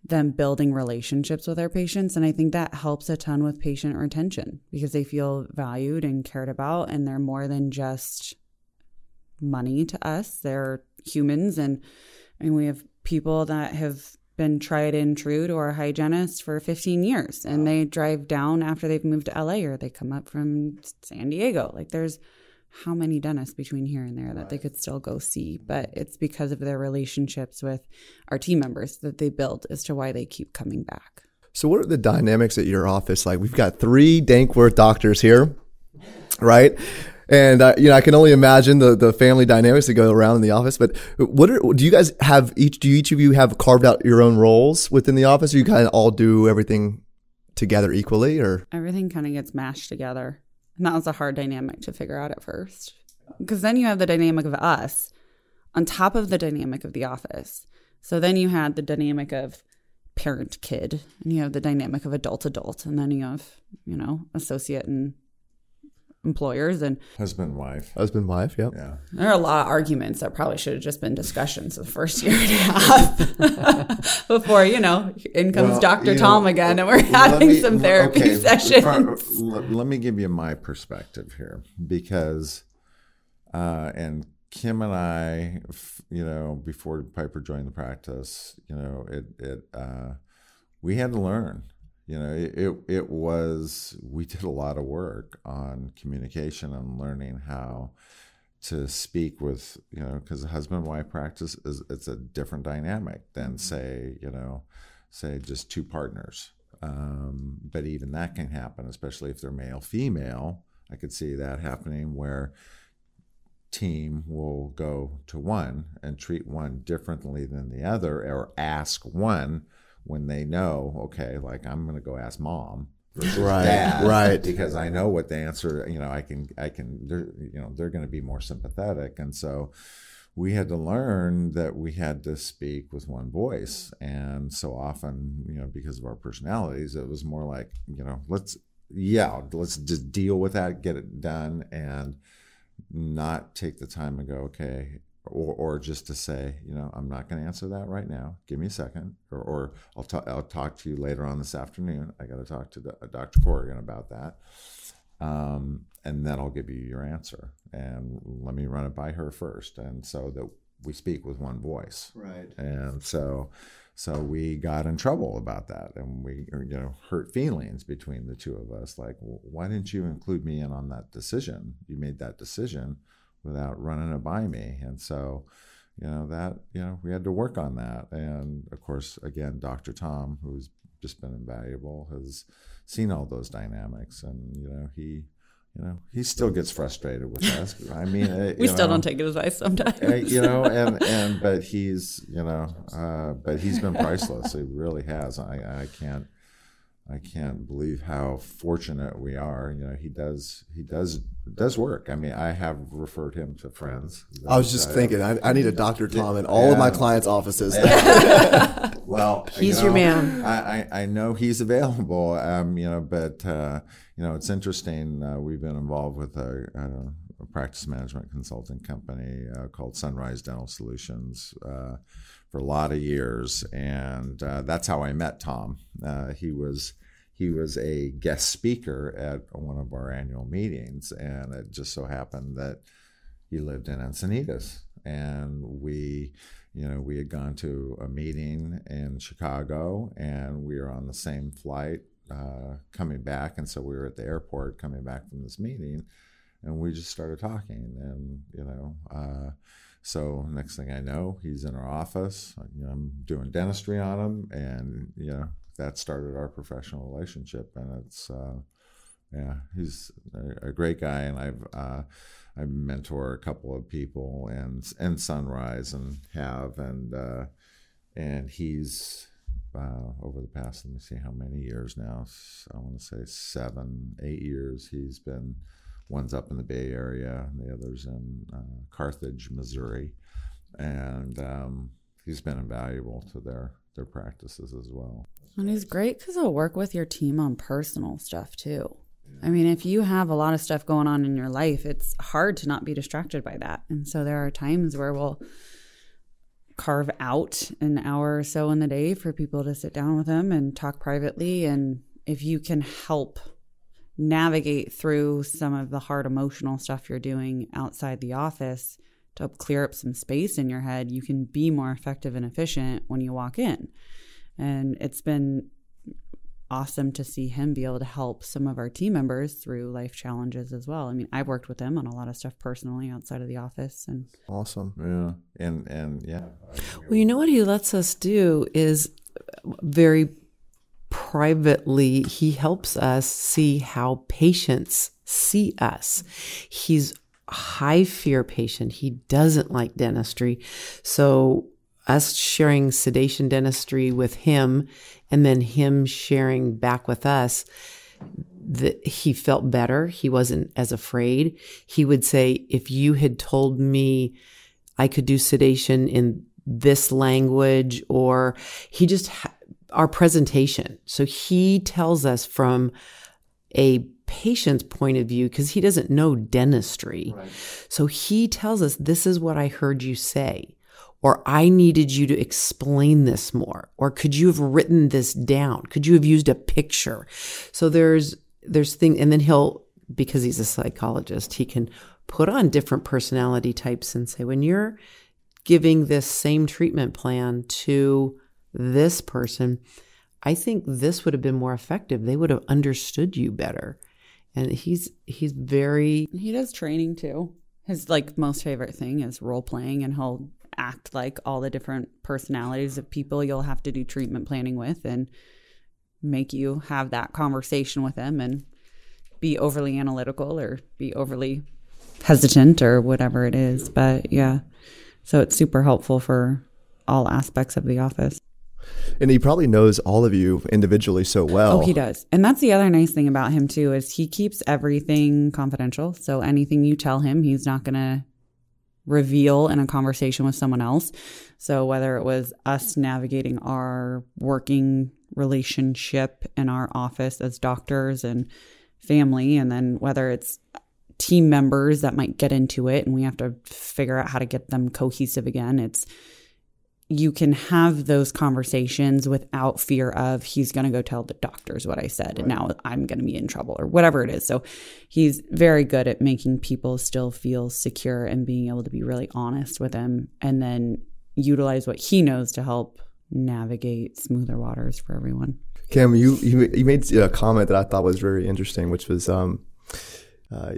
them building relationships with our patients. And I think that helps a ton with patient retention because they feel valued and cared about. And they're more than just money to us, they're humans. And I mean, we have people that have been tried and true to our hygienist for 15 years and wow. they drive down after they've moved to LA or they come up from San Diego. Like there's how many dentists between here and there that right. they could still go see, but it's because of their relationships with our team members that they build as to why they keep coming back. So, what are the dynamics at your office like? We've got three Dankworth doctors here, right? And uh, you know, I can only imagine the the family dynamics that go around in the office. But what are, do you guys have each? Do each of you have carved out your own roles within the office, or you kind of all do everything together equally, or Everything kind of gets mashed together. And that was a hard dynamic to figure out at first. Because then you have the dynamic of us on top of the dynamic of the office. So then you had the dynamic of parent kid, and you have the dynamic of adult adult, and then you have, you know, associate and employers. And Husband, wife. husband, wife? Yep. Yeah. there are a lot of arguments that probably should have just been discussions the first year and a half before, you know, in comes Well, Dr. you Tom know, again, and we're having me- some therapy okay, sessions. let, let me give you my perspective here because, uh, and Kim and i you know, before Piper joined the practice, you know, it, it, uh, we had to learn. You know, it, it, it was, we did a lot of work on communication and learning how to speak with, you know, because husband wife practice is, it's a different dynamic than, say, you know, say just two partners. Um, but even that can happen, especially if they're male female. I could see that happening where team will go to one and treat one differently than the other, or ask one when they know, okay, like I'm going to go ask mom Right, dad, right. because I know what the answer. You know, I can, I can. They're, you know, they're going to be more sympathetic, and so we had to learn that we had to speak with one voice. And so often, you know, because of our personalities, it was more like, you know, let's, yeah, let's just deal with that, get it done, and not take the time and go, okay, or, or just to say, you know, I'm not going to answer that right now. Give me a second, or, or I'll, ta- I'll talk to you later on this afternoon. I got to talk to the, Dr. Corrigan about that um, and then I'll give you your answer. And let me run it by her first, and so that we speak with one voice. Right. And so, so we got in trouble about that, and we you know hurt feelings between the two of us. Like, "Well, why didn't you include me in on that decision? You made that decision without running it by me, and so. You know that you know we had to work on that, and of course, again, Dr. Tom, who's just been invaluable, has seen all those dynamics, and you know he, you know he still gets frustrated with us. I mean, uh, we still know, don't take it advice sometimes. uh, you know, and and but he's you know, uh, but he's been priceless. He really has. I I can't. I can't believe how fortunate we are. You know, he does he does does work. I mean, I have referred him to friends. I was just that- thinking, I, I need a Dr. Tom in all of my clients' offices. Well, He's you your man. I, I, I know he's available. Um, you know, but uh, you know, it's interesting. Uh, we've been involved with a, a, a practice management consulting company uh, called Sunrise Dental Solutions uh, for a lot of years, and uh, that's how I met Tom. Uh, he was he was a guest speaker at one of our annual meetings, and it just so happened that he lived in Encinitas, and we, you know, we had gone to a meeting in Chicago, and we were on the same flight uh, coming back, and so we were at the airport coming back from this meeting, and we just started talking, and you know. So next thing I know, he's in our office. I'm doing dentistry on him, and you know that started our professional relationship. And it's uh, yeah, he's a, a great guy, and I've uh, I mentor a couple of people and and Sunrise and have and uh, and he's uh, over the past let me see how many years now I want to say seven eight years he's been one's up in the Bay Area and the other's in uh, Carthage Missouri and um, he's been invaluable to their their practices as well. And he's great because he'll work with your team on personal stuff too. I mean, if you have a lot of stuff going on in your life, it's hard to not be distracted by that. And so there are times where we'll carve out an hour or so in the day for people to sit down with him and talk privately. And if you can help navigate through some of the hard emotional stuff you're doing outside the office to help clear up some space in your head, you can be more effective and efficient when you walk in. And it's been awesome to see him be able to help some of our team members through life challenges as well. I mean, I've worked with him on a lot of stuff personally outside of the office and awesome. Yeah, and and yeah, Well, you know what he lets us do is very privately, he helps us see how patients see us. He's a high fear patient. He doesn't like dentistry. So us sharing sedation dentistry with him and then him sharing back with us that he felt better. He wasn't as afraid. He would say, if you had told me I could do sedation in this language, or he just, ha- our presentation. So he tells us from a patient's point of view because he doesn't know dentistry. Right. So he tells us, this is what I heard you say or I needed you to explain this more, or could you have written this down? Could you have used a picture? So there's, there's things, and then he'll, because he's a psychologist, he can put on different personality types and say, when you're giving this same treatment plan to this person, I think this would have been more effective. They would have understood you better. And he's he's very he does training too. His like most favorite thing is role playing and he'll act like all the different personalities of people you'll have to do treatment planning with and make you have that conversation with them and be overly analytical or be overly hesitant or whatever it is. But yeah, so it's super helpful for all aspects of the office. And he probably knows all of you individually so well. Oh, he does. And that's the other nice thing about him too is he keeps everything confidential. So anything you tell him, he's not going to reveal in a conversation with someone else. So whether it was us navigating our working relationship in our office as doctors and family, and then whether it's team members that might get into it and we have to figure out how to get them cohesive again, it's you can have those conversations without fear of he's going to go tell the doctors what I said right. and now I'm going to be in trouble or whatever it is. So he's very good at making people still feel secure and being able to be really honest with them and then utilize what he knows to help navigate smoother waters for everyone. Kim, you you, you made a comment that I thought was very interesting, which was um, uh,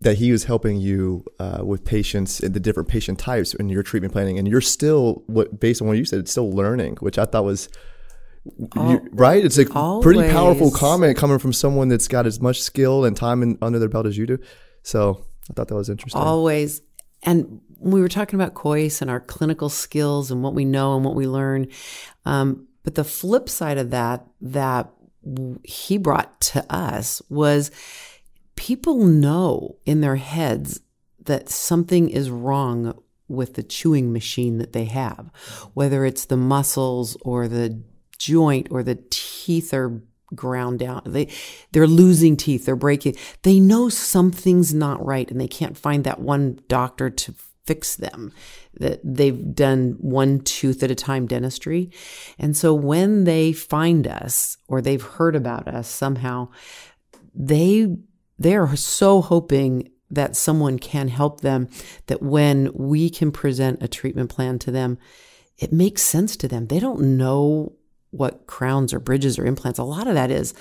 that he was helping you uh, with patients and the different patient types in your treatment planning, and you're still what based on what you said, still learning, which I thought was you, right. It's a always. pretty powerful comment coming from someone that's got as much skill and time in, under their belt as you do. So I thought that was interesting. Always, and we were talking about Kois and our clinical skills and what we know and what we learn. Um, but the flip side of that, that he brought to us was people know in their heads that something is wrong with the chewing machine that they have, whether it's the muscles or the joint or the teeth are ground down. They they're losing teeth, they're breaking. They know something's not right and they can't find that one doctor to fix them. That they've done one tooth at a time dentistry. And so when they find us or they've heard about us somehow, they they're so hoping that someone can help them, that when we can present a treatment plan to them, it makes sense to them. They don't know what crowns or bridges or implants, a lot of that is.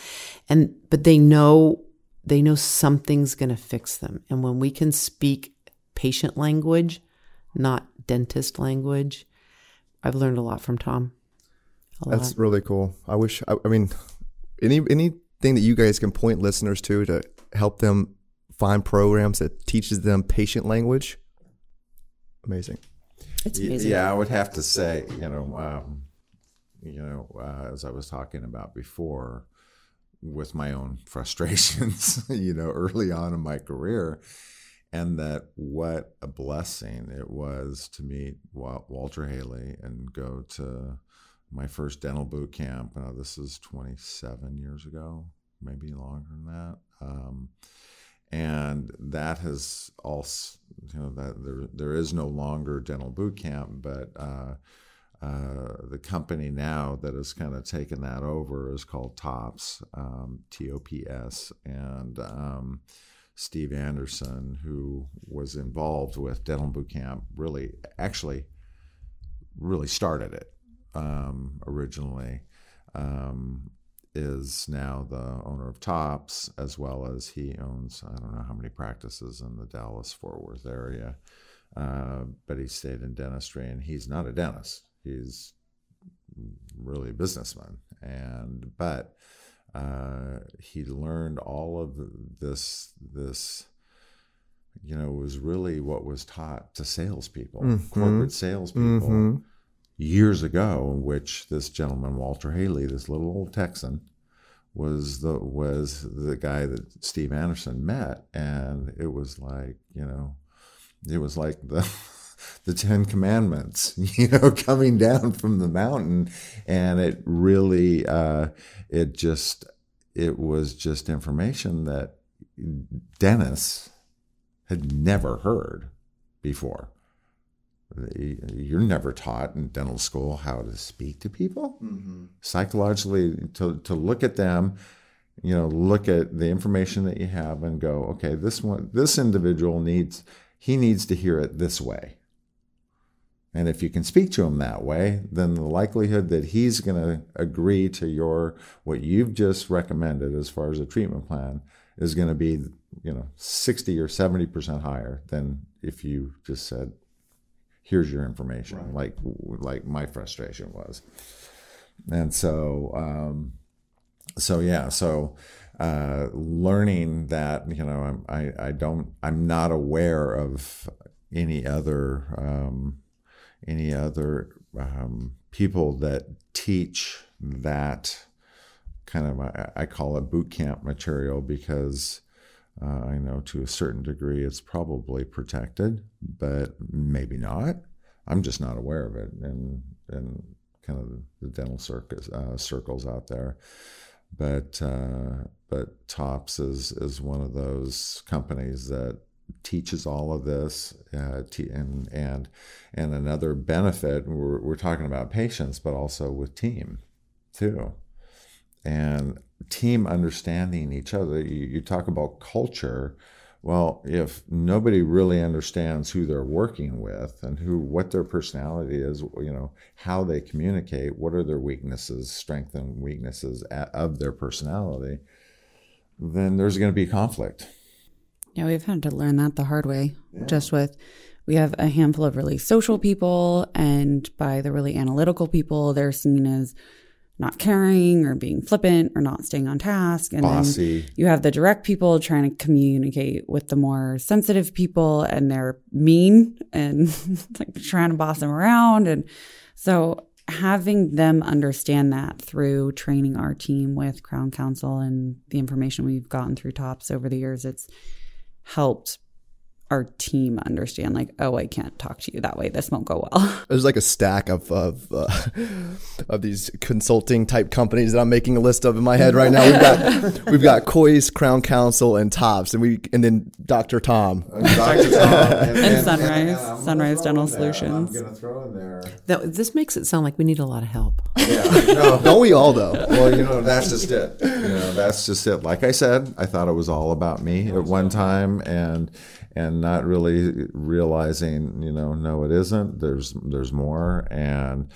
And, but they know, they know something's going to fix them. And when we can speak patient language, not dentist language, I've learned a lot from Tom. That's really cool. I wish, I, I mean, any, anything that you guys can point listeners to to help them find programs that teaches them patient language. Amazing. It's amazing. Yeah, I would have to say, you know, um, you know, uh, as I was talking about before, with my own frustrations, you know, early on in my career, and that what a blessing it was to meet Walter Hailey and go to my first dental boot camp. Uh, this is 27 years ago, maybe longer than that. Um, and that has also, you know, that there there is no longer dental boot camp, but uh, uh, the company now that has kind of taken that over is called TOPS, um, T O P S, and um, Steve Anderson, who was involved with dental boot camp, really actually really started it um, originally. Um, is now the owner of Tops, as well as he owns, I don't know how many practices in the Dallas Fort Worth area. Uh, but he stayed in dentistry, and he's not a dentist. He's really a businessman. and but uh, he learned all of this this you know was really what was taught to salespeople, Mm-hmm. corporate salespeople years ago, in which this gentleman Walter Hailey, this little old Texan, was the was the guy that Steve Anderson met, and it was like you know, it was like the the Ten Commandments, you know, coming down from the mountain, and it really uh, it just it was just information that Dennis had never heard before. You're never taught in dental school how to speak to people. Mm-hmm. Psychologically to, to look at them you know look at the information that you have and go okay this one this individual needs he needs to hear it this way. And if you can speak to him that way then the likelihood that he's going to agree to your what you've just recommended as far as a treatment plan is going to be you know 60 or 70 percent higher than if you just said here's your information like like my frustration was. And so um, so yeah so uh, learning that you know I'm, I I don't I'm not aware of any other um, any other um, people that teach that kind of I, I call it boot camp material because uh, I know to a certain degree it's probably protected, but maybe not. I'm just not aware of it, and and kind of the dental circus uh, circles out there. But uh, but Tops is is one of those companies that teaches all of this, uh, and and and another benefit. We're we're talking about patients, but also with team, too and team understanding each other. You, you, talk about culture. Well, if nobody really understands who they're working with and who what their personality is, you know, how they communicate, what are their weaknesses, strengths and weaknesses of their personality, then there's going to be conflict. Yeah, we've had to learn that the hard way. Yeah. Just with we have a handful of really social people, and by the really analytical people, they're seen as not caring or being flippant or not staying on task. And Bossy. then you have the direct people trying to communicate with the more sensitive people and they're mean and like trying to boss them around. And so having them understand that through training our team with Crown Council and the information we've gotten through TOPS over the years, it's helped our team understand like oh i can't talk to you that way. This won't go well. There's like a stack of of, uh, of these consulting type companies that i'm making a list of in my head right now. We've got we've got Kois crown council and tops and we and then dr tom. Dr. Tom and, and sunrise and sunrise dental solutions i'm gonna throw in there. That, this makes it sound like we need a lot of help. yeah no don't we all though? Well you know that's just it. You know that's just it. Like i said i thought it was all about me at one time and and not really realizing, you know, no, it isn't. There's there's more, and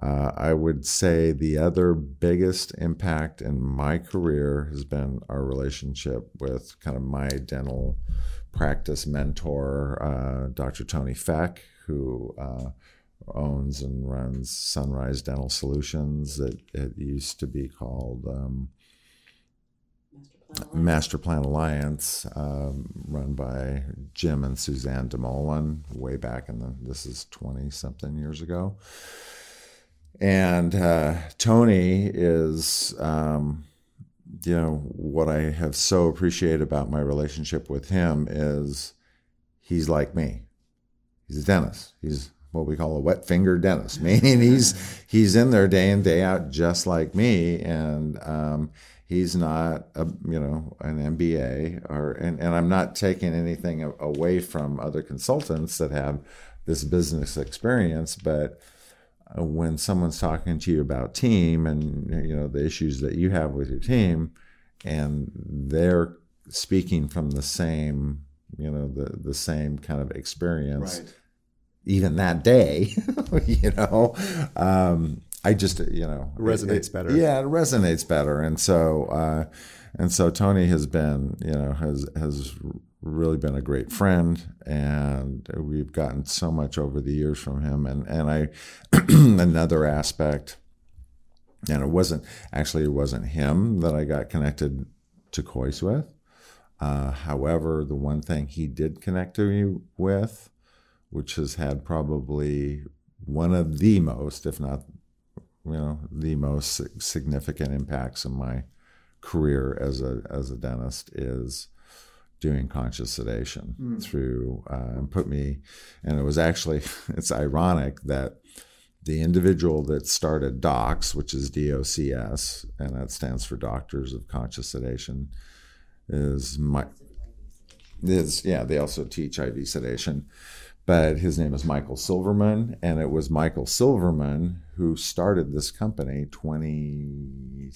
uh, I would say the other biggest impact in my career has been our relationship with kind of my dental practice mentor, uh, Dr. Tony Feck, who. Uh, owns and runs Sunrise Dental Solutions. It, it used to be called um, Master Plan Alliance, um, run by Jim and Suzanne DeMolin, way back in the this is twenty something years ago. And uh, Tony is, um, you know, what I have so appreciated about my relationship with him is he's like me. He's a dentist. He's what we call a wet finger dentist, meaning he's he's in there day in day out just like me, and um, he's not a you know an MBA or and, and I'm not taking anything away from other consultants that have this business experience, but uh, when someone's talking to you about team and you know the issues that you have with your team, and they're speaking from the same you know the the same kind of experience. Right. Even that day, you know, um, I just you know it resonates it, better. Yeah, it resonates better, and so uh, and so Tony has been you know has has really been a great friend, and we've gotten so much over the years from him. And and I another aspect And it wasn't actually it wasn't him that I got connected to Kois with. Uh, however, the one thing he did connect to me with, which has had probably one of the most, if not, you know, the most significant impacts in my career as a as a dentist, is doing conscious sedation mm. through uh, and put me. And it was actually it's ironic that the individual that started DOCS, which is DOCS, and that stands for Doctors of Conscious Sedation is my is yeah they also teach iv sedation but his name is michael silverman and it was michael silverman who started this company 20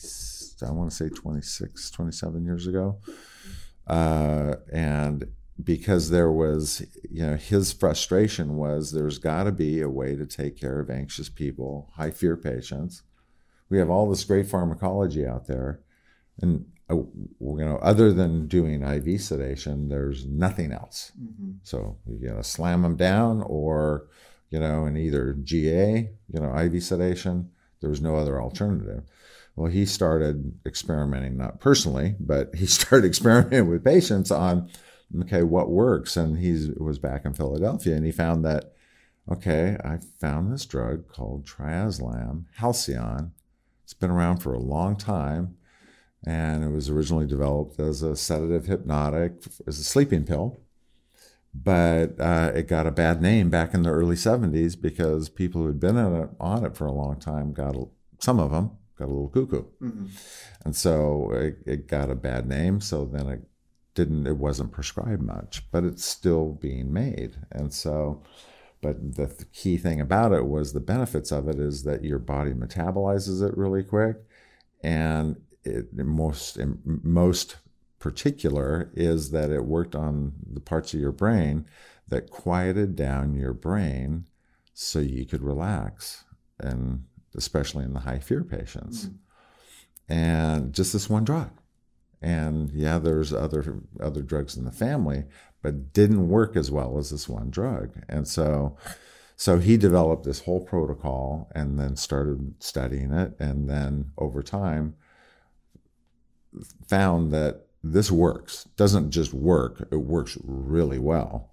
i want to say 26 27 years ago. Uh, and because there was you know his frustration was there's got to be a way to take care of anxious people high fear patients. We have all this great pharmacology out there and you know, other than doing IV sedation, there's nothing else. Mm-hmm. So you gotta slam them down, or you know, in either GA, you know, IV sedation. There was no other alternative. Well, he started experimenting, not personally, but he started experimenting with patients on, okay, what works. And he was back in Philadelphia, and he found that, okay, I found this drug called triazolam, Halcion. It's been around for a long time and it was originally developed as a sedative hypnotic, as a sleeping pill. But uh, it got a bad name back in the early 70s because people who had been on it, on it for a long time got a, some of them got a little cuckoo, mm-hmm. and so it, it got a bad name. So then it didn't, it wasn't prescribed much, but it's still being made, and so. But the key thing about it was the benefits of it is that your body metabolizes it really quick, and it, most most particular is that it worked on the parts of your brain that quieted down your brain so you could relax and especially in the high fear patients. Mm-hmm. and just this one drug. And yeah there's other other drugs in the family but didn't work as well as this one drug. And so so he developed this whole protocol and then started studying it. And then over time found that this works. Doesn't just work, it works really well.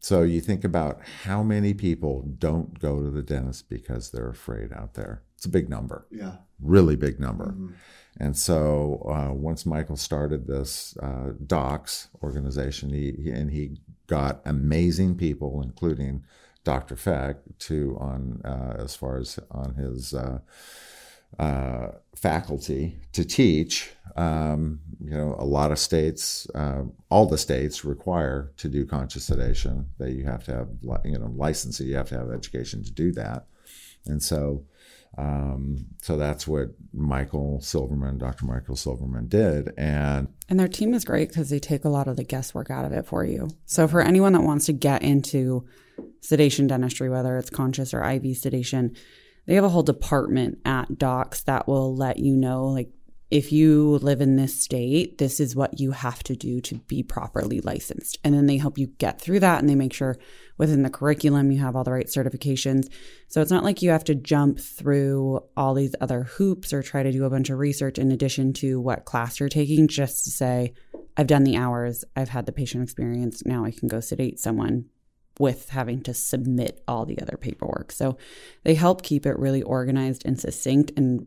So you think about how many people don't go to the dentist because they're afraid out there. It's a big number. Yeah. Really big number. Mm-hmm. And so uh, once Michael started this uh, DOCS organization, he, he, and he got amazing people, including Dr. Feck, to on uh, as far as on his uh, faculty to teach. Um, you know, a lot of states, uh, all the states require to do conscious sedation that you have to have, you know, licensing. You have to have education to do that, and so. Um, so that's what Michael Silverman, Dr. Michael Silverman did. And and their team is great because they take a lot of the guesswork out of it for you. So for anyone that wants to get into sedation dentistry, whether it's conscious or IV sedation, they have a whole department at DOCS that will let you know like if you live in this state, this is what you have to do to be properly licensed. And then they help you get through that and they make sure within the curriculum you have all the right certifications. So it's not like you have to jump through all these other hoops or try to do a bunch of research in addition to what class you're taking just to say, I've done the hours, I've had the patient experience, now I can go sedate someone with having to submit all the other paperwork. So they help keep it really organized and succinct and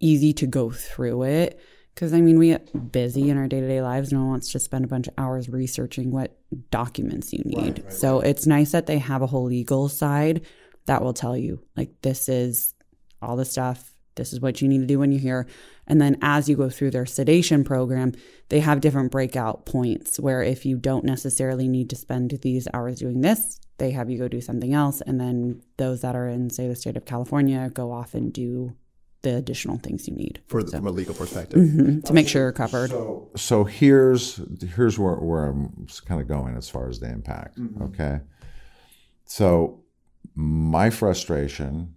easy to go through it. Because I mean, we get busy in our day to day lives. No one wants to spend a bunch of hours researching what documents you need. Right, right, so right. it's nice that they have a whole legal side that will tell you, like, this is all the stuff this is what you need to do when you're here. And then as you go through their sedation program, they have different breakout points where if you don't necessarily need to spend these hours doing this, they have you go do something else. And then those that are in, say, the state of California go off and do the additional things you need For the, so, from a legal perspective mm-hmm, to make sure you're covered. So, so here's here's where, where I'm kind of going as far as the impact. Mm-hmm. Okay, so my frustration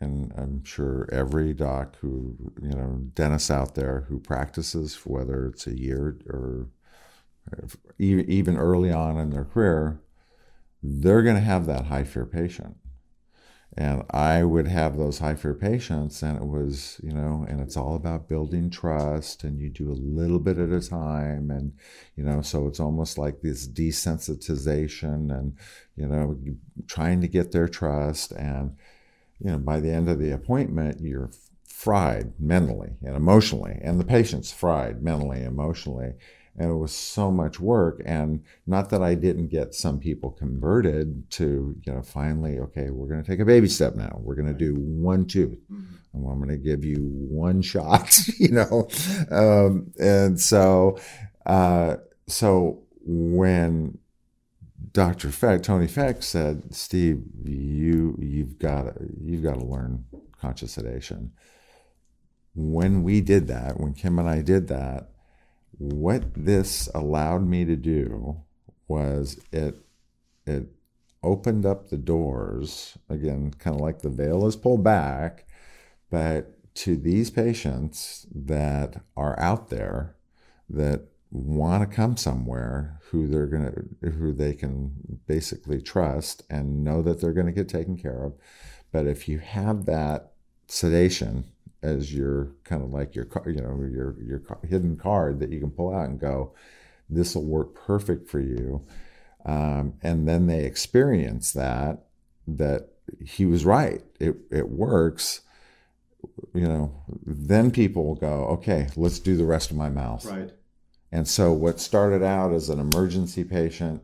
and I'm sure every doc who, you know, dentist out there who practices, whether it's a year or even early on in their career, they're going to have that high fear patient. And I would have those high fear patients, and it was, you know, and it's all about building trust, and you do a little bit at a time. And, you know, so it's almost like this desensitization and, you know, trying to get their trust. And, you know, by the end of the appointment, you're fried mentally and emotionally, and the patient's fried mentally, emotionally and it was so much work and not that i didn't get some people converted to you know finally okay we're going to take a baby step now. We're going to do one tooth mm-hmm. and i'm going to give you one shot you know? Um, and so uh, so when dr feck tony feck said steve you you've got you've got to learn conscious sedation. When we did that when kim and i did that what this allowed me to do was it it opened up the doors again kind of like the veil is pulled back but to these patients that are out there that want to come somewhere who they're going to who they can basically trust and know that they're going to get taken care of but if you have that sedation as your kind of like your you know your your hidden card that you can pull out and go, this will work perfect for you, um, and then they experience that that he was right. It it works. You know, then people will go, okay, let's do the rest of my mouth. Right. And so what started out as an emergency patient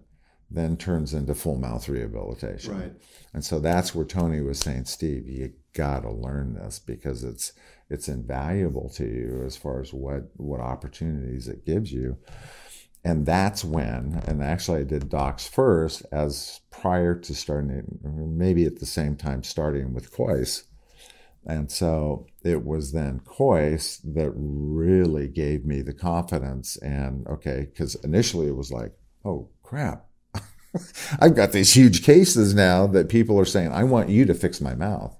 then turns into full mouth rehabilitation. Right. And so that's where Tony was saying, Steve, you got to learn this because it's it's invaluable to you as far as what what opportunities it gives you. And that's when, and actually I did docs first as prior to starting, maybe at the same time starting with Kois. And so it was then Kois that really gave me the confidence and okay, because initially it was like, oh crap, I've got these huge cases now that people are saying, I want you to fix my mouth.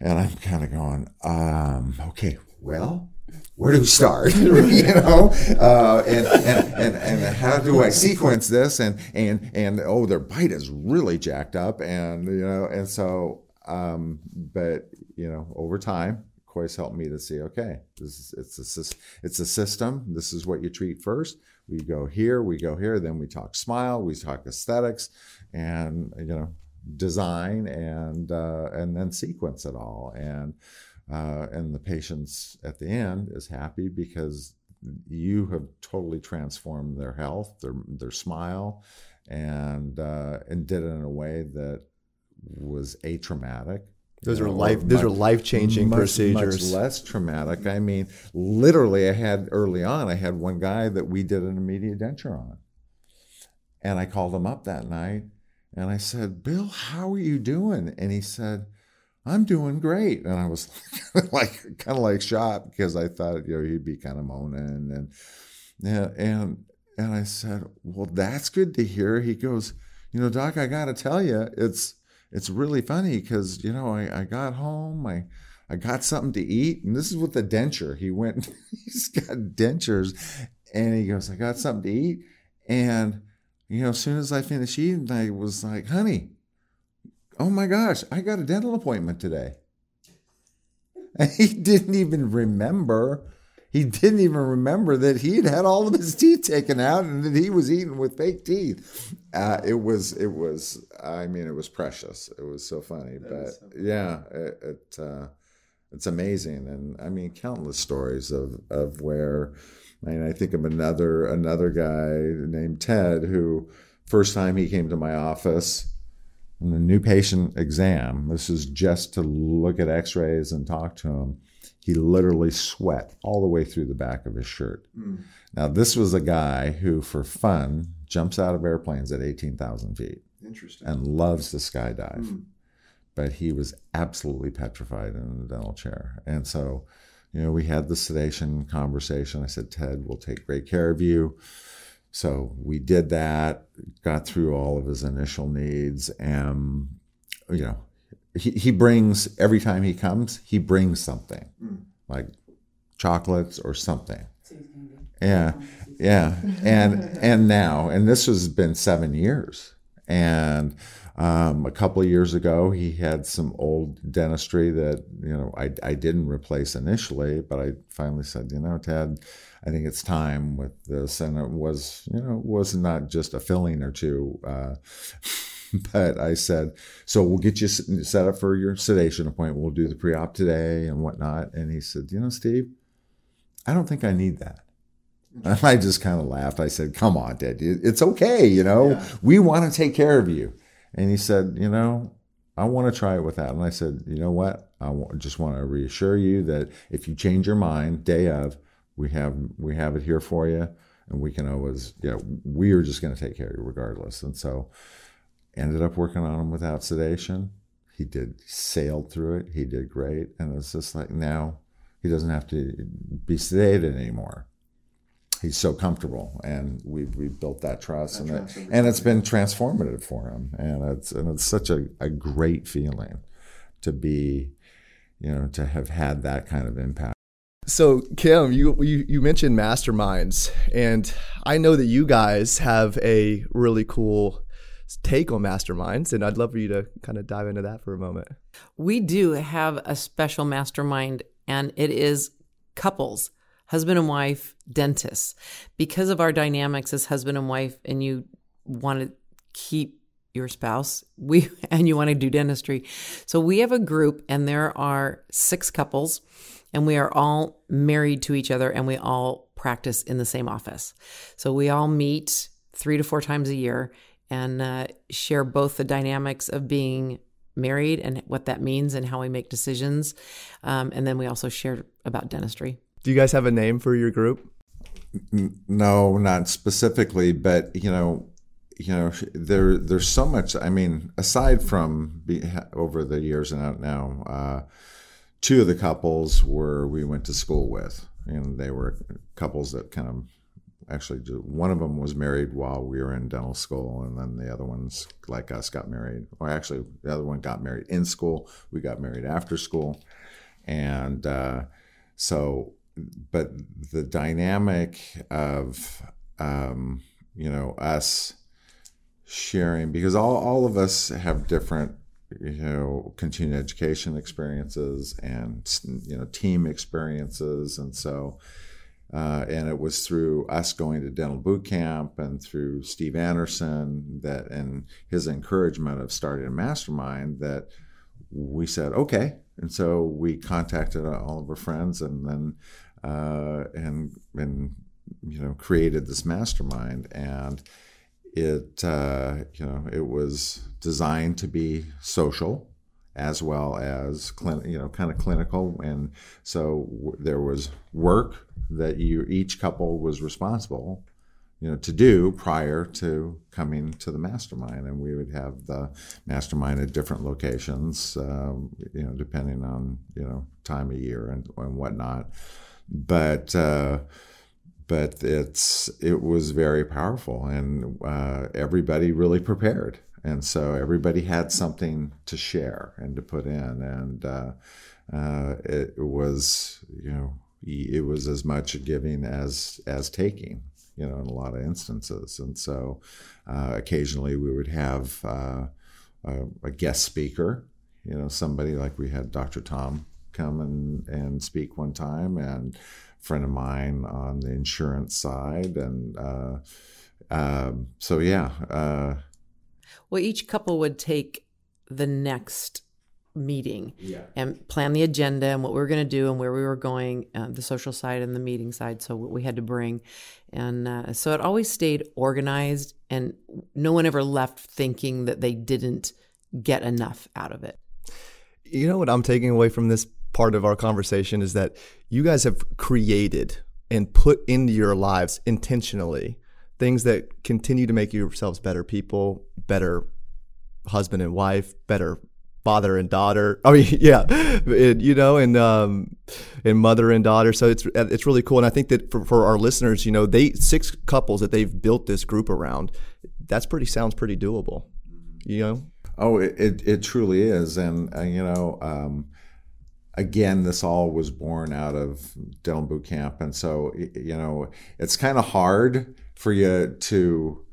And I'm kind of going, um, okay, well, where do we start? you know, uh, and, and, and, and how do I sequence this? And, and, and, oh, their bite is really jacked up. And, you know, and so, um, but, you know, over time, Kois helped me to see, okay, this is, it's a, it's a system. This is what you treat first. We go here, we go here, then we talk smile, we talk aesthetics, and, you know, design and uh, and then sequence it all and uh, and the patients at the end is happy because you have totally transformed their health their their smile and uh, and did it in a way that was atraumatic those are life. Those much, are life changing procedures. Much less traumatic. I mean, literally, I had early on. I had one guy that we did an immediate denture on, and I called him up that night, and I said, Bill, how are you doing? And he said, I'm doing great. And I was like, kind of like shocked because I thought, you know, he'd be kind of moaning. And, yeah, and, and I said, well, that's good to hear. He goes, you know, doc, I got to tell you, it's, it's really funny because, you know, I, I got home, I, I got something to eat. And this is with the denture. He went, he's got dentures. And he goes, I got something to eat. And, you know, as soon as I finished eating, I was like, honey, oh my gosh, I got a dental appointment today. And he didn't even remember. He didn't even remember that he had had all of his teeth taken out and that he was eating with fake teeth. Uh, it was, it was, I mean, it was precious. It was so funny, that but so funny. yeah, it, it uh, it's amazing. And I mean, countless stories of, of where, and I think of another another guy named Ted who first time he came to my office in the new patient exam. This is just to look at X-rays and talk to him. He literally sweat all the way through the back of his shirt. Mm. Now this was a guy who, for fun, jumps out of airplanes at eighteen thousand feet. Interesting. And loves to skydive. Mm. But he was absolutely petrified in the dental chair, and so you know, we had the sedation conversation. I said, Ted, we'll take great care of you. So we did that, got through all of his initial needs. And, you know, he, he brings, every time he comes, he brings something mm. like chocolates or something. Yeah. Yeah. And, and now, and this has been seven years And um, a couple of years ago, he had some old dentistry that you know I, I didn't replace initially, but I finally said, you know, Ted, I think it's time with this, and it was you know was not just a filling or two. Uh, but I said, so we'll get you set up for your sedation appointment. We'll do the pre-op today and whatnot. And he said, you know, Steve, I don't think I need that. And I just kind of laughed. I said, come on, Ted, it's okay. You know, yeah. we want to take care of you. And he said, you know, I want to try it with that. And I said, you know what? I just want to reassure you that if you change your mind day of, we have we have it here for you, and we can always, yeah, we are just going to take care of you regardless. And so, ended up working on him without sedation. He did sailed through it. He did great, and it's just like now he doesn't have to be sedated anymore. He's so comfortable, and we we built that trust, that and it, and it's been transformative for him, and it's and it's such a, a great feeling to be, you know, to have had that kind of impact. So Kim, you, you you mentioned masterminds, and I know that you guys have a really cool take on masterminds, and I'd love for you to kind of dive into that for a moment. We do have a special mastermind, and it is couples husband and wife dentists. Because of our dynamics as husband and wife and you want to keep your spouse we and you want to do dentistry. So we have a group and there are six couples and we are all married to each other and we all practice in the same office. So we all meet three to four times a year and uh, share both the dynamics of being married and what that means and how we make decisions um, and then we also share about dentistry do you guys have a name for your group? No, not specifically, but you know, you know, there there's so much. I mean, aside from be, over the years and out now, uh, two of the couples were we went to school with, and they were couples that kind of actually one of them was married while we were in dental school and then the other ones like us got married or actually the other one got married in school we got married after school and uh, so but the dynamic of um, you know us sharing because all, all of us have different you know continuing education experiences and you know team experiences and so uh, and it was through us going to dental boot camp and through steve anderson that and his encouragement of starting a mastermind that we said okay. And so we contacted all of our friends and then uh, and and you know created this mastermind. And it uh, you know it was designed to be social as well as clin- you know kind of clinical. And so w- there was work that you each couple was responsible you know to do prior to coming to the mastermind. And we would have the mastermind at different locations um, you know depending on you know time of year and, and whatnot. But uh, but it's it was very powerful, and uh, everybody really prepared, and so everybody had something to share and to put in, and uh, uh it was you know it was as much giving as as taking you know in a lot of instances and so uh, occasionally we would have uh, a, a, guest speaker you know somebody like we had dr tom come and, and speak one time, and a friend of mine on the insurance side. And uh, uh, so, yeah. Well, each couple would take the next meeting yeah. and plan the agenda and what we were going to do and where we were going, uh, the social side and the meeting side. So, what we had to bring. And uh, so it always stayed organized, and no one ever left thinking that they didn't get enough out of it. You know what I'm taking away from this part of our conversation is that you guys have created and put into your lives intentionally things that continue to make yourselves better people, better husband and wife, better father and daughter. I mean, yeah, you know, and um, and mother and daughter. So it's it's really cool, and I think that for, for our listeners, you know, they six couples that they've built this group around. That's pretty sounds pretty doable, you know. Oh, it it, it truly is, and uh, you know. Um, again, this all was born out of Dental Boot Camp. And so, you know, it's kind of hard for you to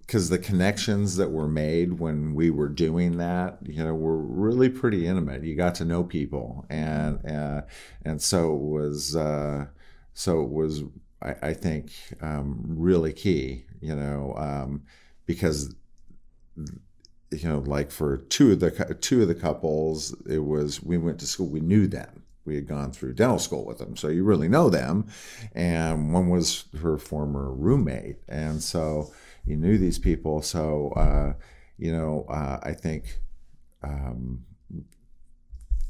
because the connections that were made when we were doing that, you know, were really pretty intimate. You got to know people, and uh, and so it was uh, so it was I, I think um, really key, you know, um, because you know, like for two of the two of the couples, it was we went to school, we knew them. We had gone through dental school with them, so you really know them. And one was her former roommate, and so you knew these people. So uh, you know, uh, I think um,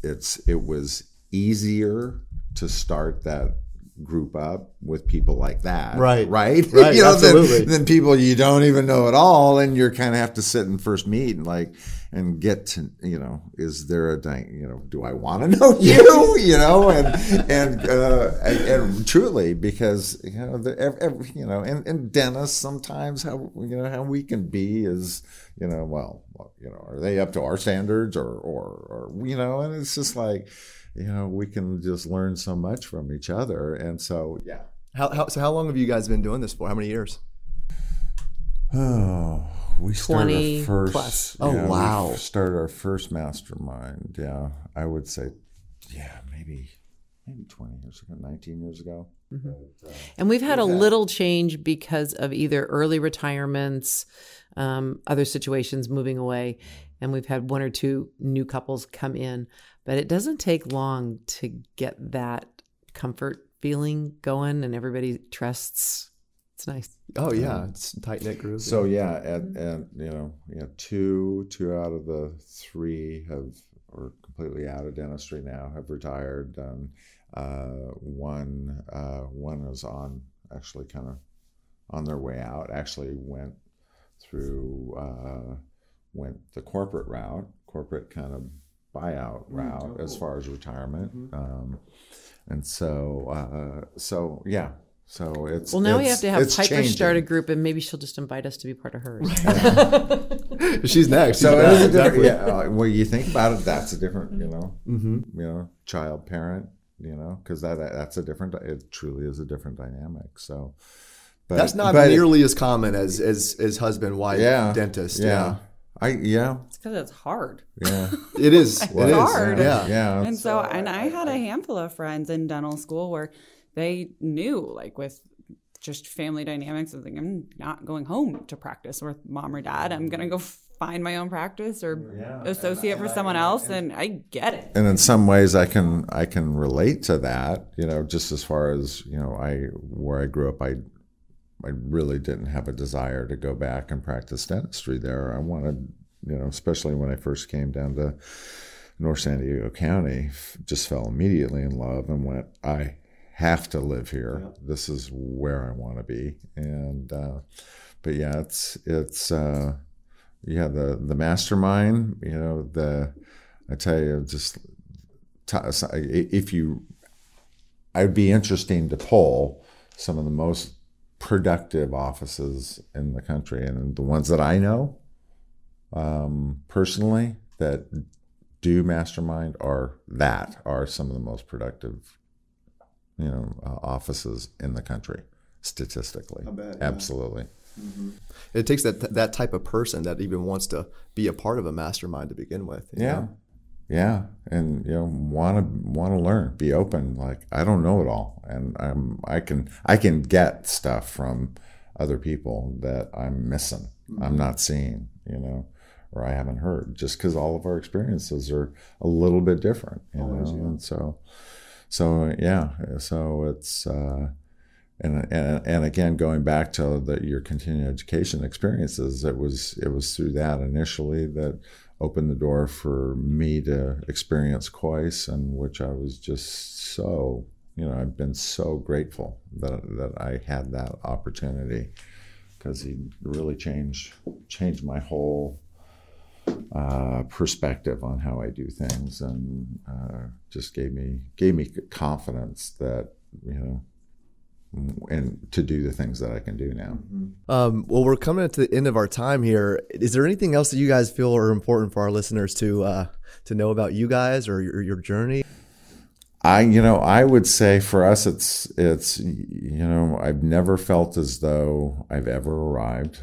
it's it was easier to start that group up with people like that. Right. Right. Right, you know, absolutely. Than, people you don't even know at all. And you're kind of have to sit and first meet and like, and get to, you know, is there a, you know, do I want to know you, you know, and, and, uh, and, and truly because, you know, the, ev ev you know, and, and dentists sometimes how, you know, how we can be is, you know, well, you know, are they up to our standards or, or, or, you know, and it's just like, you know, we can just learn so much from each other. And so, yeah. How, how, so how long have you guys been doing this for? How many years? Oh, we started our first. plus. Oh, yeah, we wow. started our first mastermind. Yeah, I would say, yeah, maybe maybe twenty years ago, nineteen years ago. And we've had a little change because of either early retirements, um, other situations moving away, and we've had one or two new couples come in. But it doesn't take long to get that comfort feeling going, and everybody trusts. It's nice. Oh yeah, it's tight knit group. So yeah, and and you know, yeah, two two out of the three have are completely out of dentistry now, have retired. Um, uh, one uh, one is on actually kind of on their way out. Actually went through uh, went the corporate route, corporate kind of buyout route as far as retirement. Um, and so uh, so yeah. So it's Well, now we have to have it's Piper changing. start a group, and maybe she'll just invite us to be part of hers. she's next. So She's it is a different, exactly. yeah. uh, When you think about it, that's a different, you know, Mm-hmm. you know, child parent, you know, because that that's a different. It truly is a different dynamic. So, but That's not but- nearly as common as as as husband wife yeah, dentist. Yeah, Yeah, I yeah It's because it's hard. yeah. it is. It Well, hard. Yeah. yeah. And so, and I had a handful of friends in dental school where they knew, like, with just family dynamics, I was like, I'm not going home to practice with mom or dad. I'm going to go find my own practice or associate for someone else. And I get it. and in some ways i can i can relate to that you know just as far as you know i where i grew up i i really didn't have a desire to go back and practice dentistry there i wanted you know especially when i first came down to north san diego county f- just fell immediately in love and went i have to live here. This is where i want to be. And uh but yeah it's it's uh yeah the the mastermind you know the i tell you just t- if you i'd be interesting to poll some of the most productive offices in the country and the ones that i know um, personally that do mastermind are that are some of the most productive you know uh, offices in the country statistically bet, yeah. absolutely It takes that that type of person that even wants to be a part of a mastermind to begin with. you Yeah. know? Yeah. And you know, wanna wanna learn, be open. Like I don't know it all. And I'm I can I can get stuff from other people that I'm missing. I'm not seeing, you know, or I haven't heard just because all of our experiences are a little bit different, you know. And so so yeah, so it's uh and, and and again going back to the, your continuing education experiences it was it was through that initially that opened the door for me to experience Kois and which I was just so you know I've been so grateful that that I had that opportunity because he really changed changed my whole uh, perspective on how I do things and uh, just gave me gave me confidence that you know and to do the things that I can do now. Um, well, we're coming to the end of our time here. Is there anything else that you guys feel are important for our listeners to uh, to know about you guys or your, your journey? I, you know, I would say for us, it's, it's, you know, I've never felt as though I've ever arrived.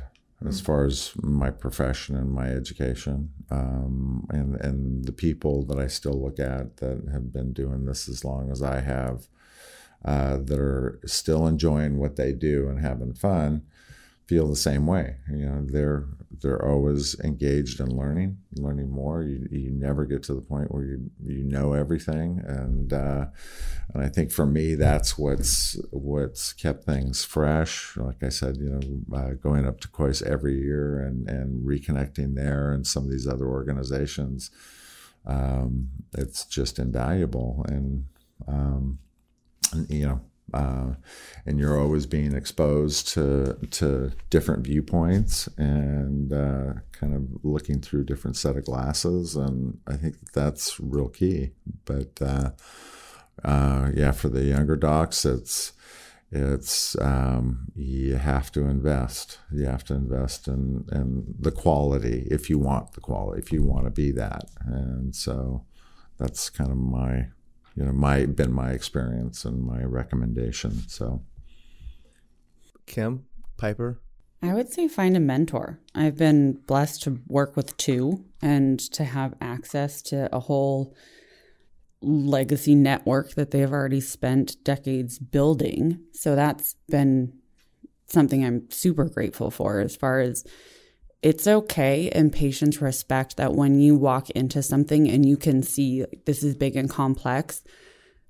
As far as my profession and my education, um, and and the people that I still look at that have been doing this as long as I have, uh, that are still enjoying what they do and having fun, feel the same way. You know, they're they're always engaged in learning, learning more. You, you never get to the point where you you know everything, and uh, and I think for me that's what's what's kept things fresh. Like I said, you know, uh, going up to Kois every year and and reconnecting there and some of these other organizations, um, it's just invaluable, and, um, and you know uh, and you're always being exposed to to different viewpoints and uh, kind of looking through different set of glasses, and I think that's real key. But uh, uh, yeah, for the younger docs, it's it's um, you have to invest. You have to invest in in the quality if you want the quality, if you want to be that, and so that's kind of my you know my been my experience and my recommendation. So, Kim Piper. I would say find a mentor. I've been blessed to work with two and to have access to a whole legacy network that they've already spent decades building. So that's been something I'm super grateful for as far as it's okay and patients respect that when you walk into something and you can see this is big and complex,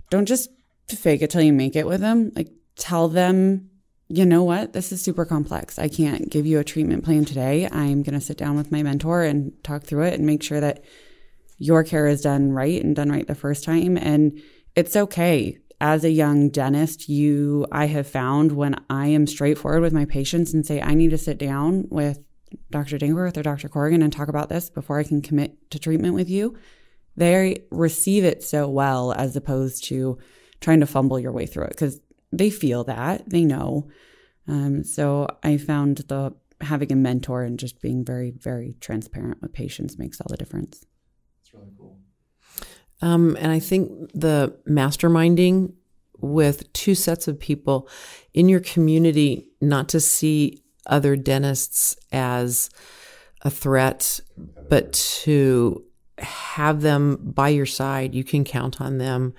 don't just fake it till you make it with them. Like tell them, you know what, this is super complex. I can't give you a treatment plan today. I'm going to sit down with my mentor and talk through it and make sure that your care is done right and done right the first time. And it's okay. As a young dentist, you, I have found when I am straightforward with my patients and say, I need to sit down with Dr. Dankworth or Dr. Corrigan and talk about this before I can commit to treatment with you, they receive it so well as opposed to trying to fumble your way through it because they feel that they know. Um, so I found the having a mentor and just being very, very transparent with patients makes all the difference. It's really cool. Um, and I think the masterminding with two sets of people in your community, not to see other dentists as a threat, but to have them by your side. You can count on them.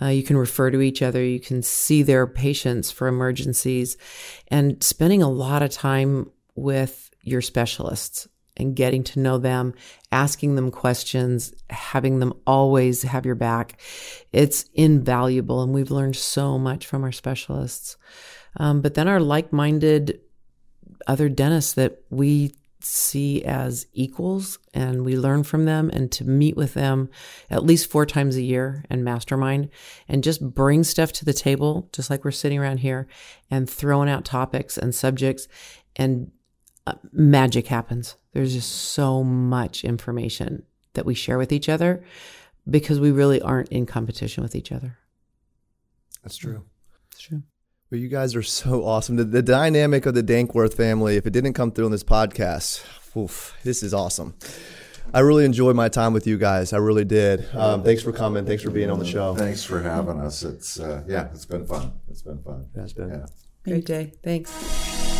Uh, you can refer to each other. You can see their patients for emergencies and spending a lot of time with your specialists and getting to know them, asking them questions, having them always have your back. It's invaluable. And we've learned so much from our specialists. Um, but then our like minded other dentists that we see as equals and we learn from them and to meet with them at least four times a year and mastermind and just bring stuff to the table, just like we're sitting around here and throwing out topics and subjects and uh, magic happens. There's just so much information that we share with each other because we really aren't in competition with each other. That's true. It's true. Well, you guys are so awesome. The, the, dynamic of the Dankworth family, if it didn't come through on this podcast, oof, this is awesome. I really enjoyed my time with you guys. I really did. Um, thanks for coming. Thanks for being on the show. Thanks for having us. It's uh, yeah, it's been fun. It's been fun. Yeah, it's been. Yeah. Great day. Thanks.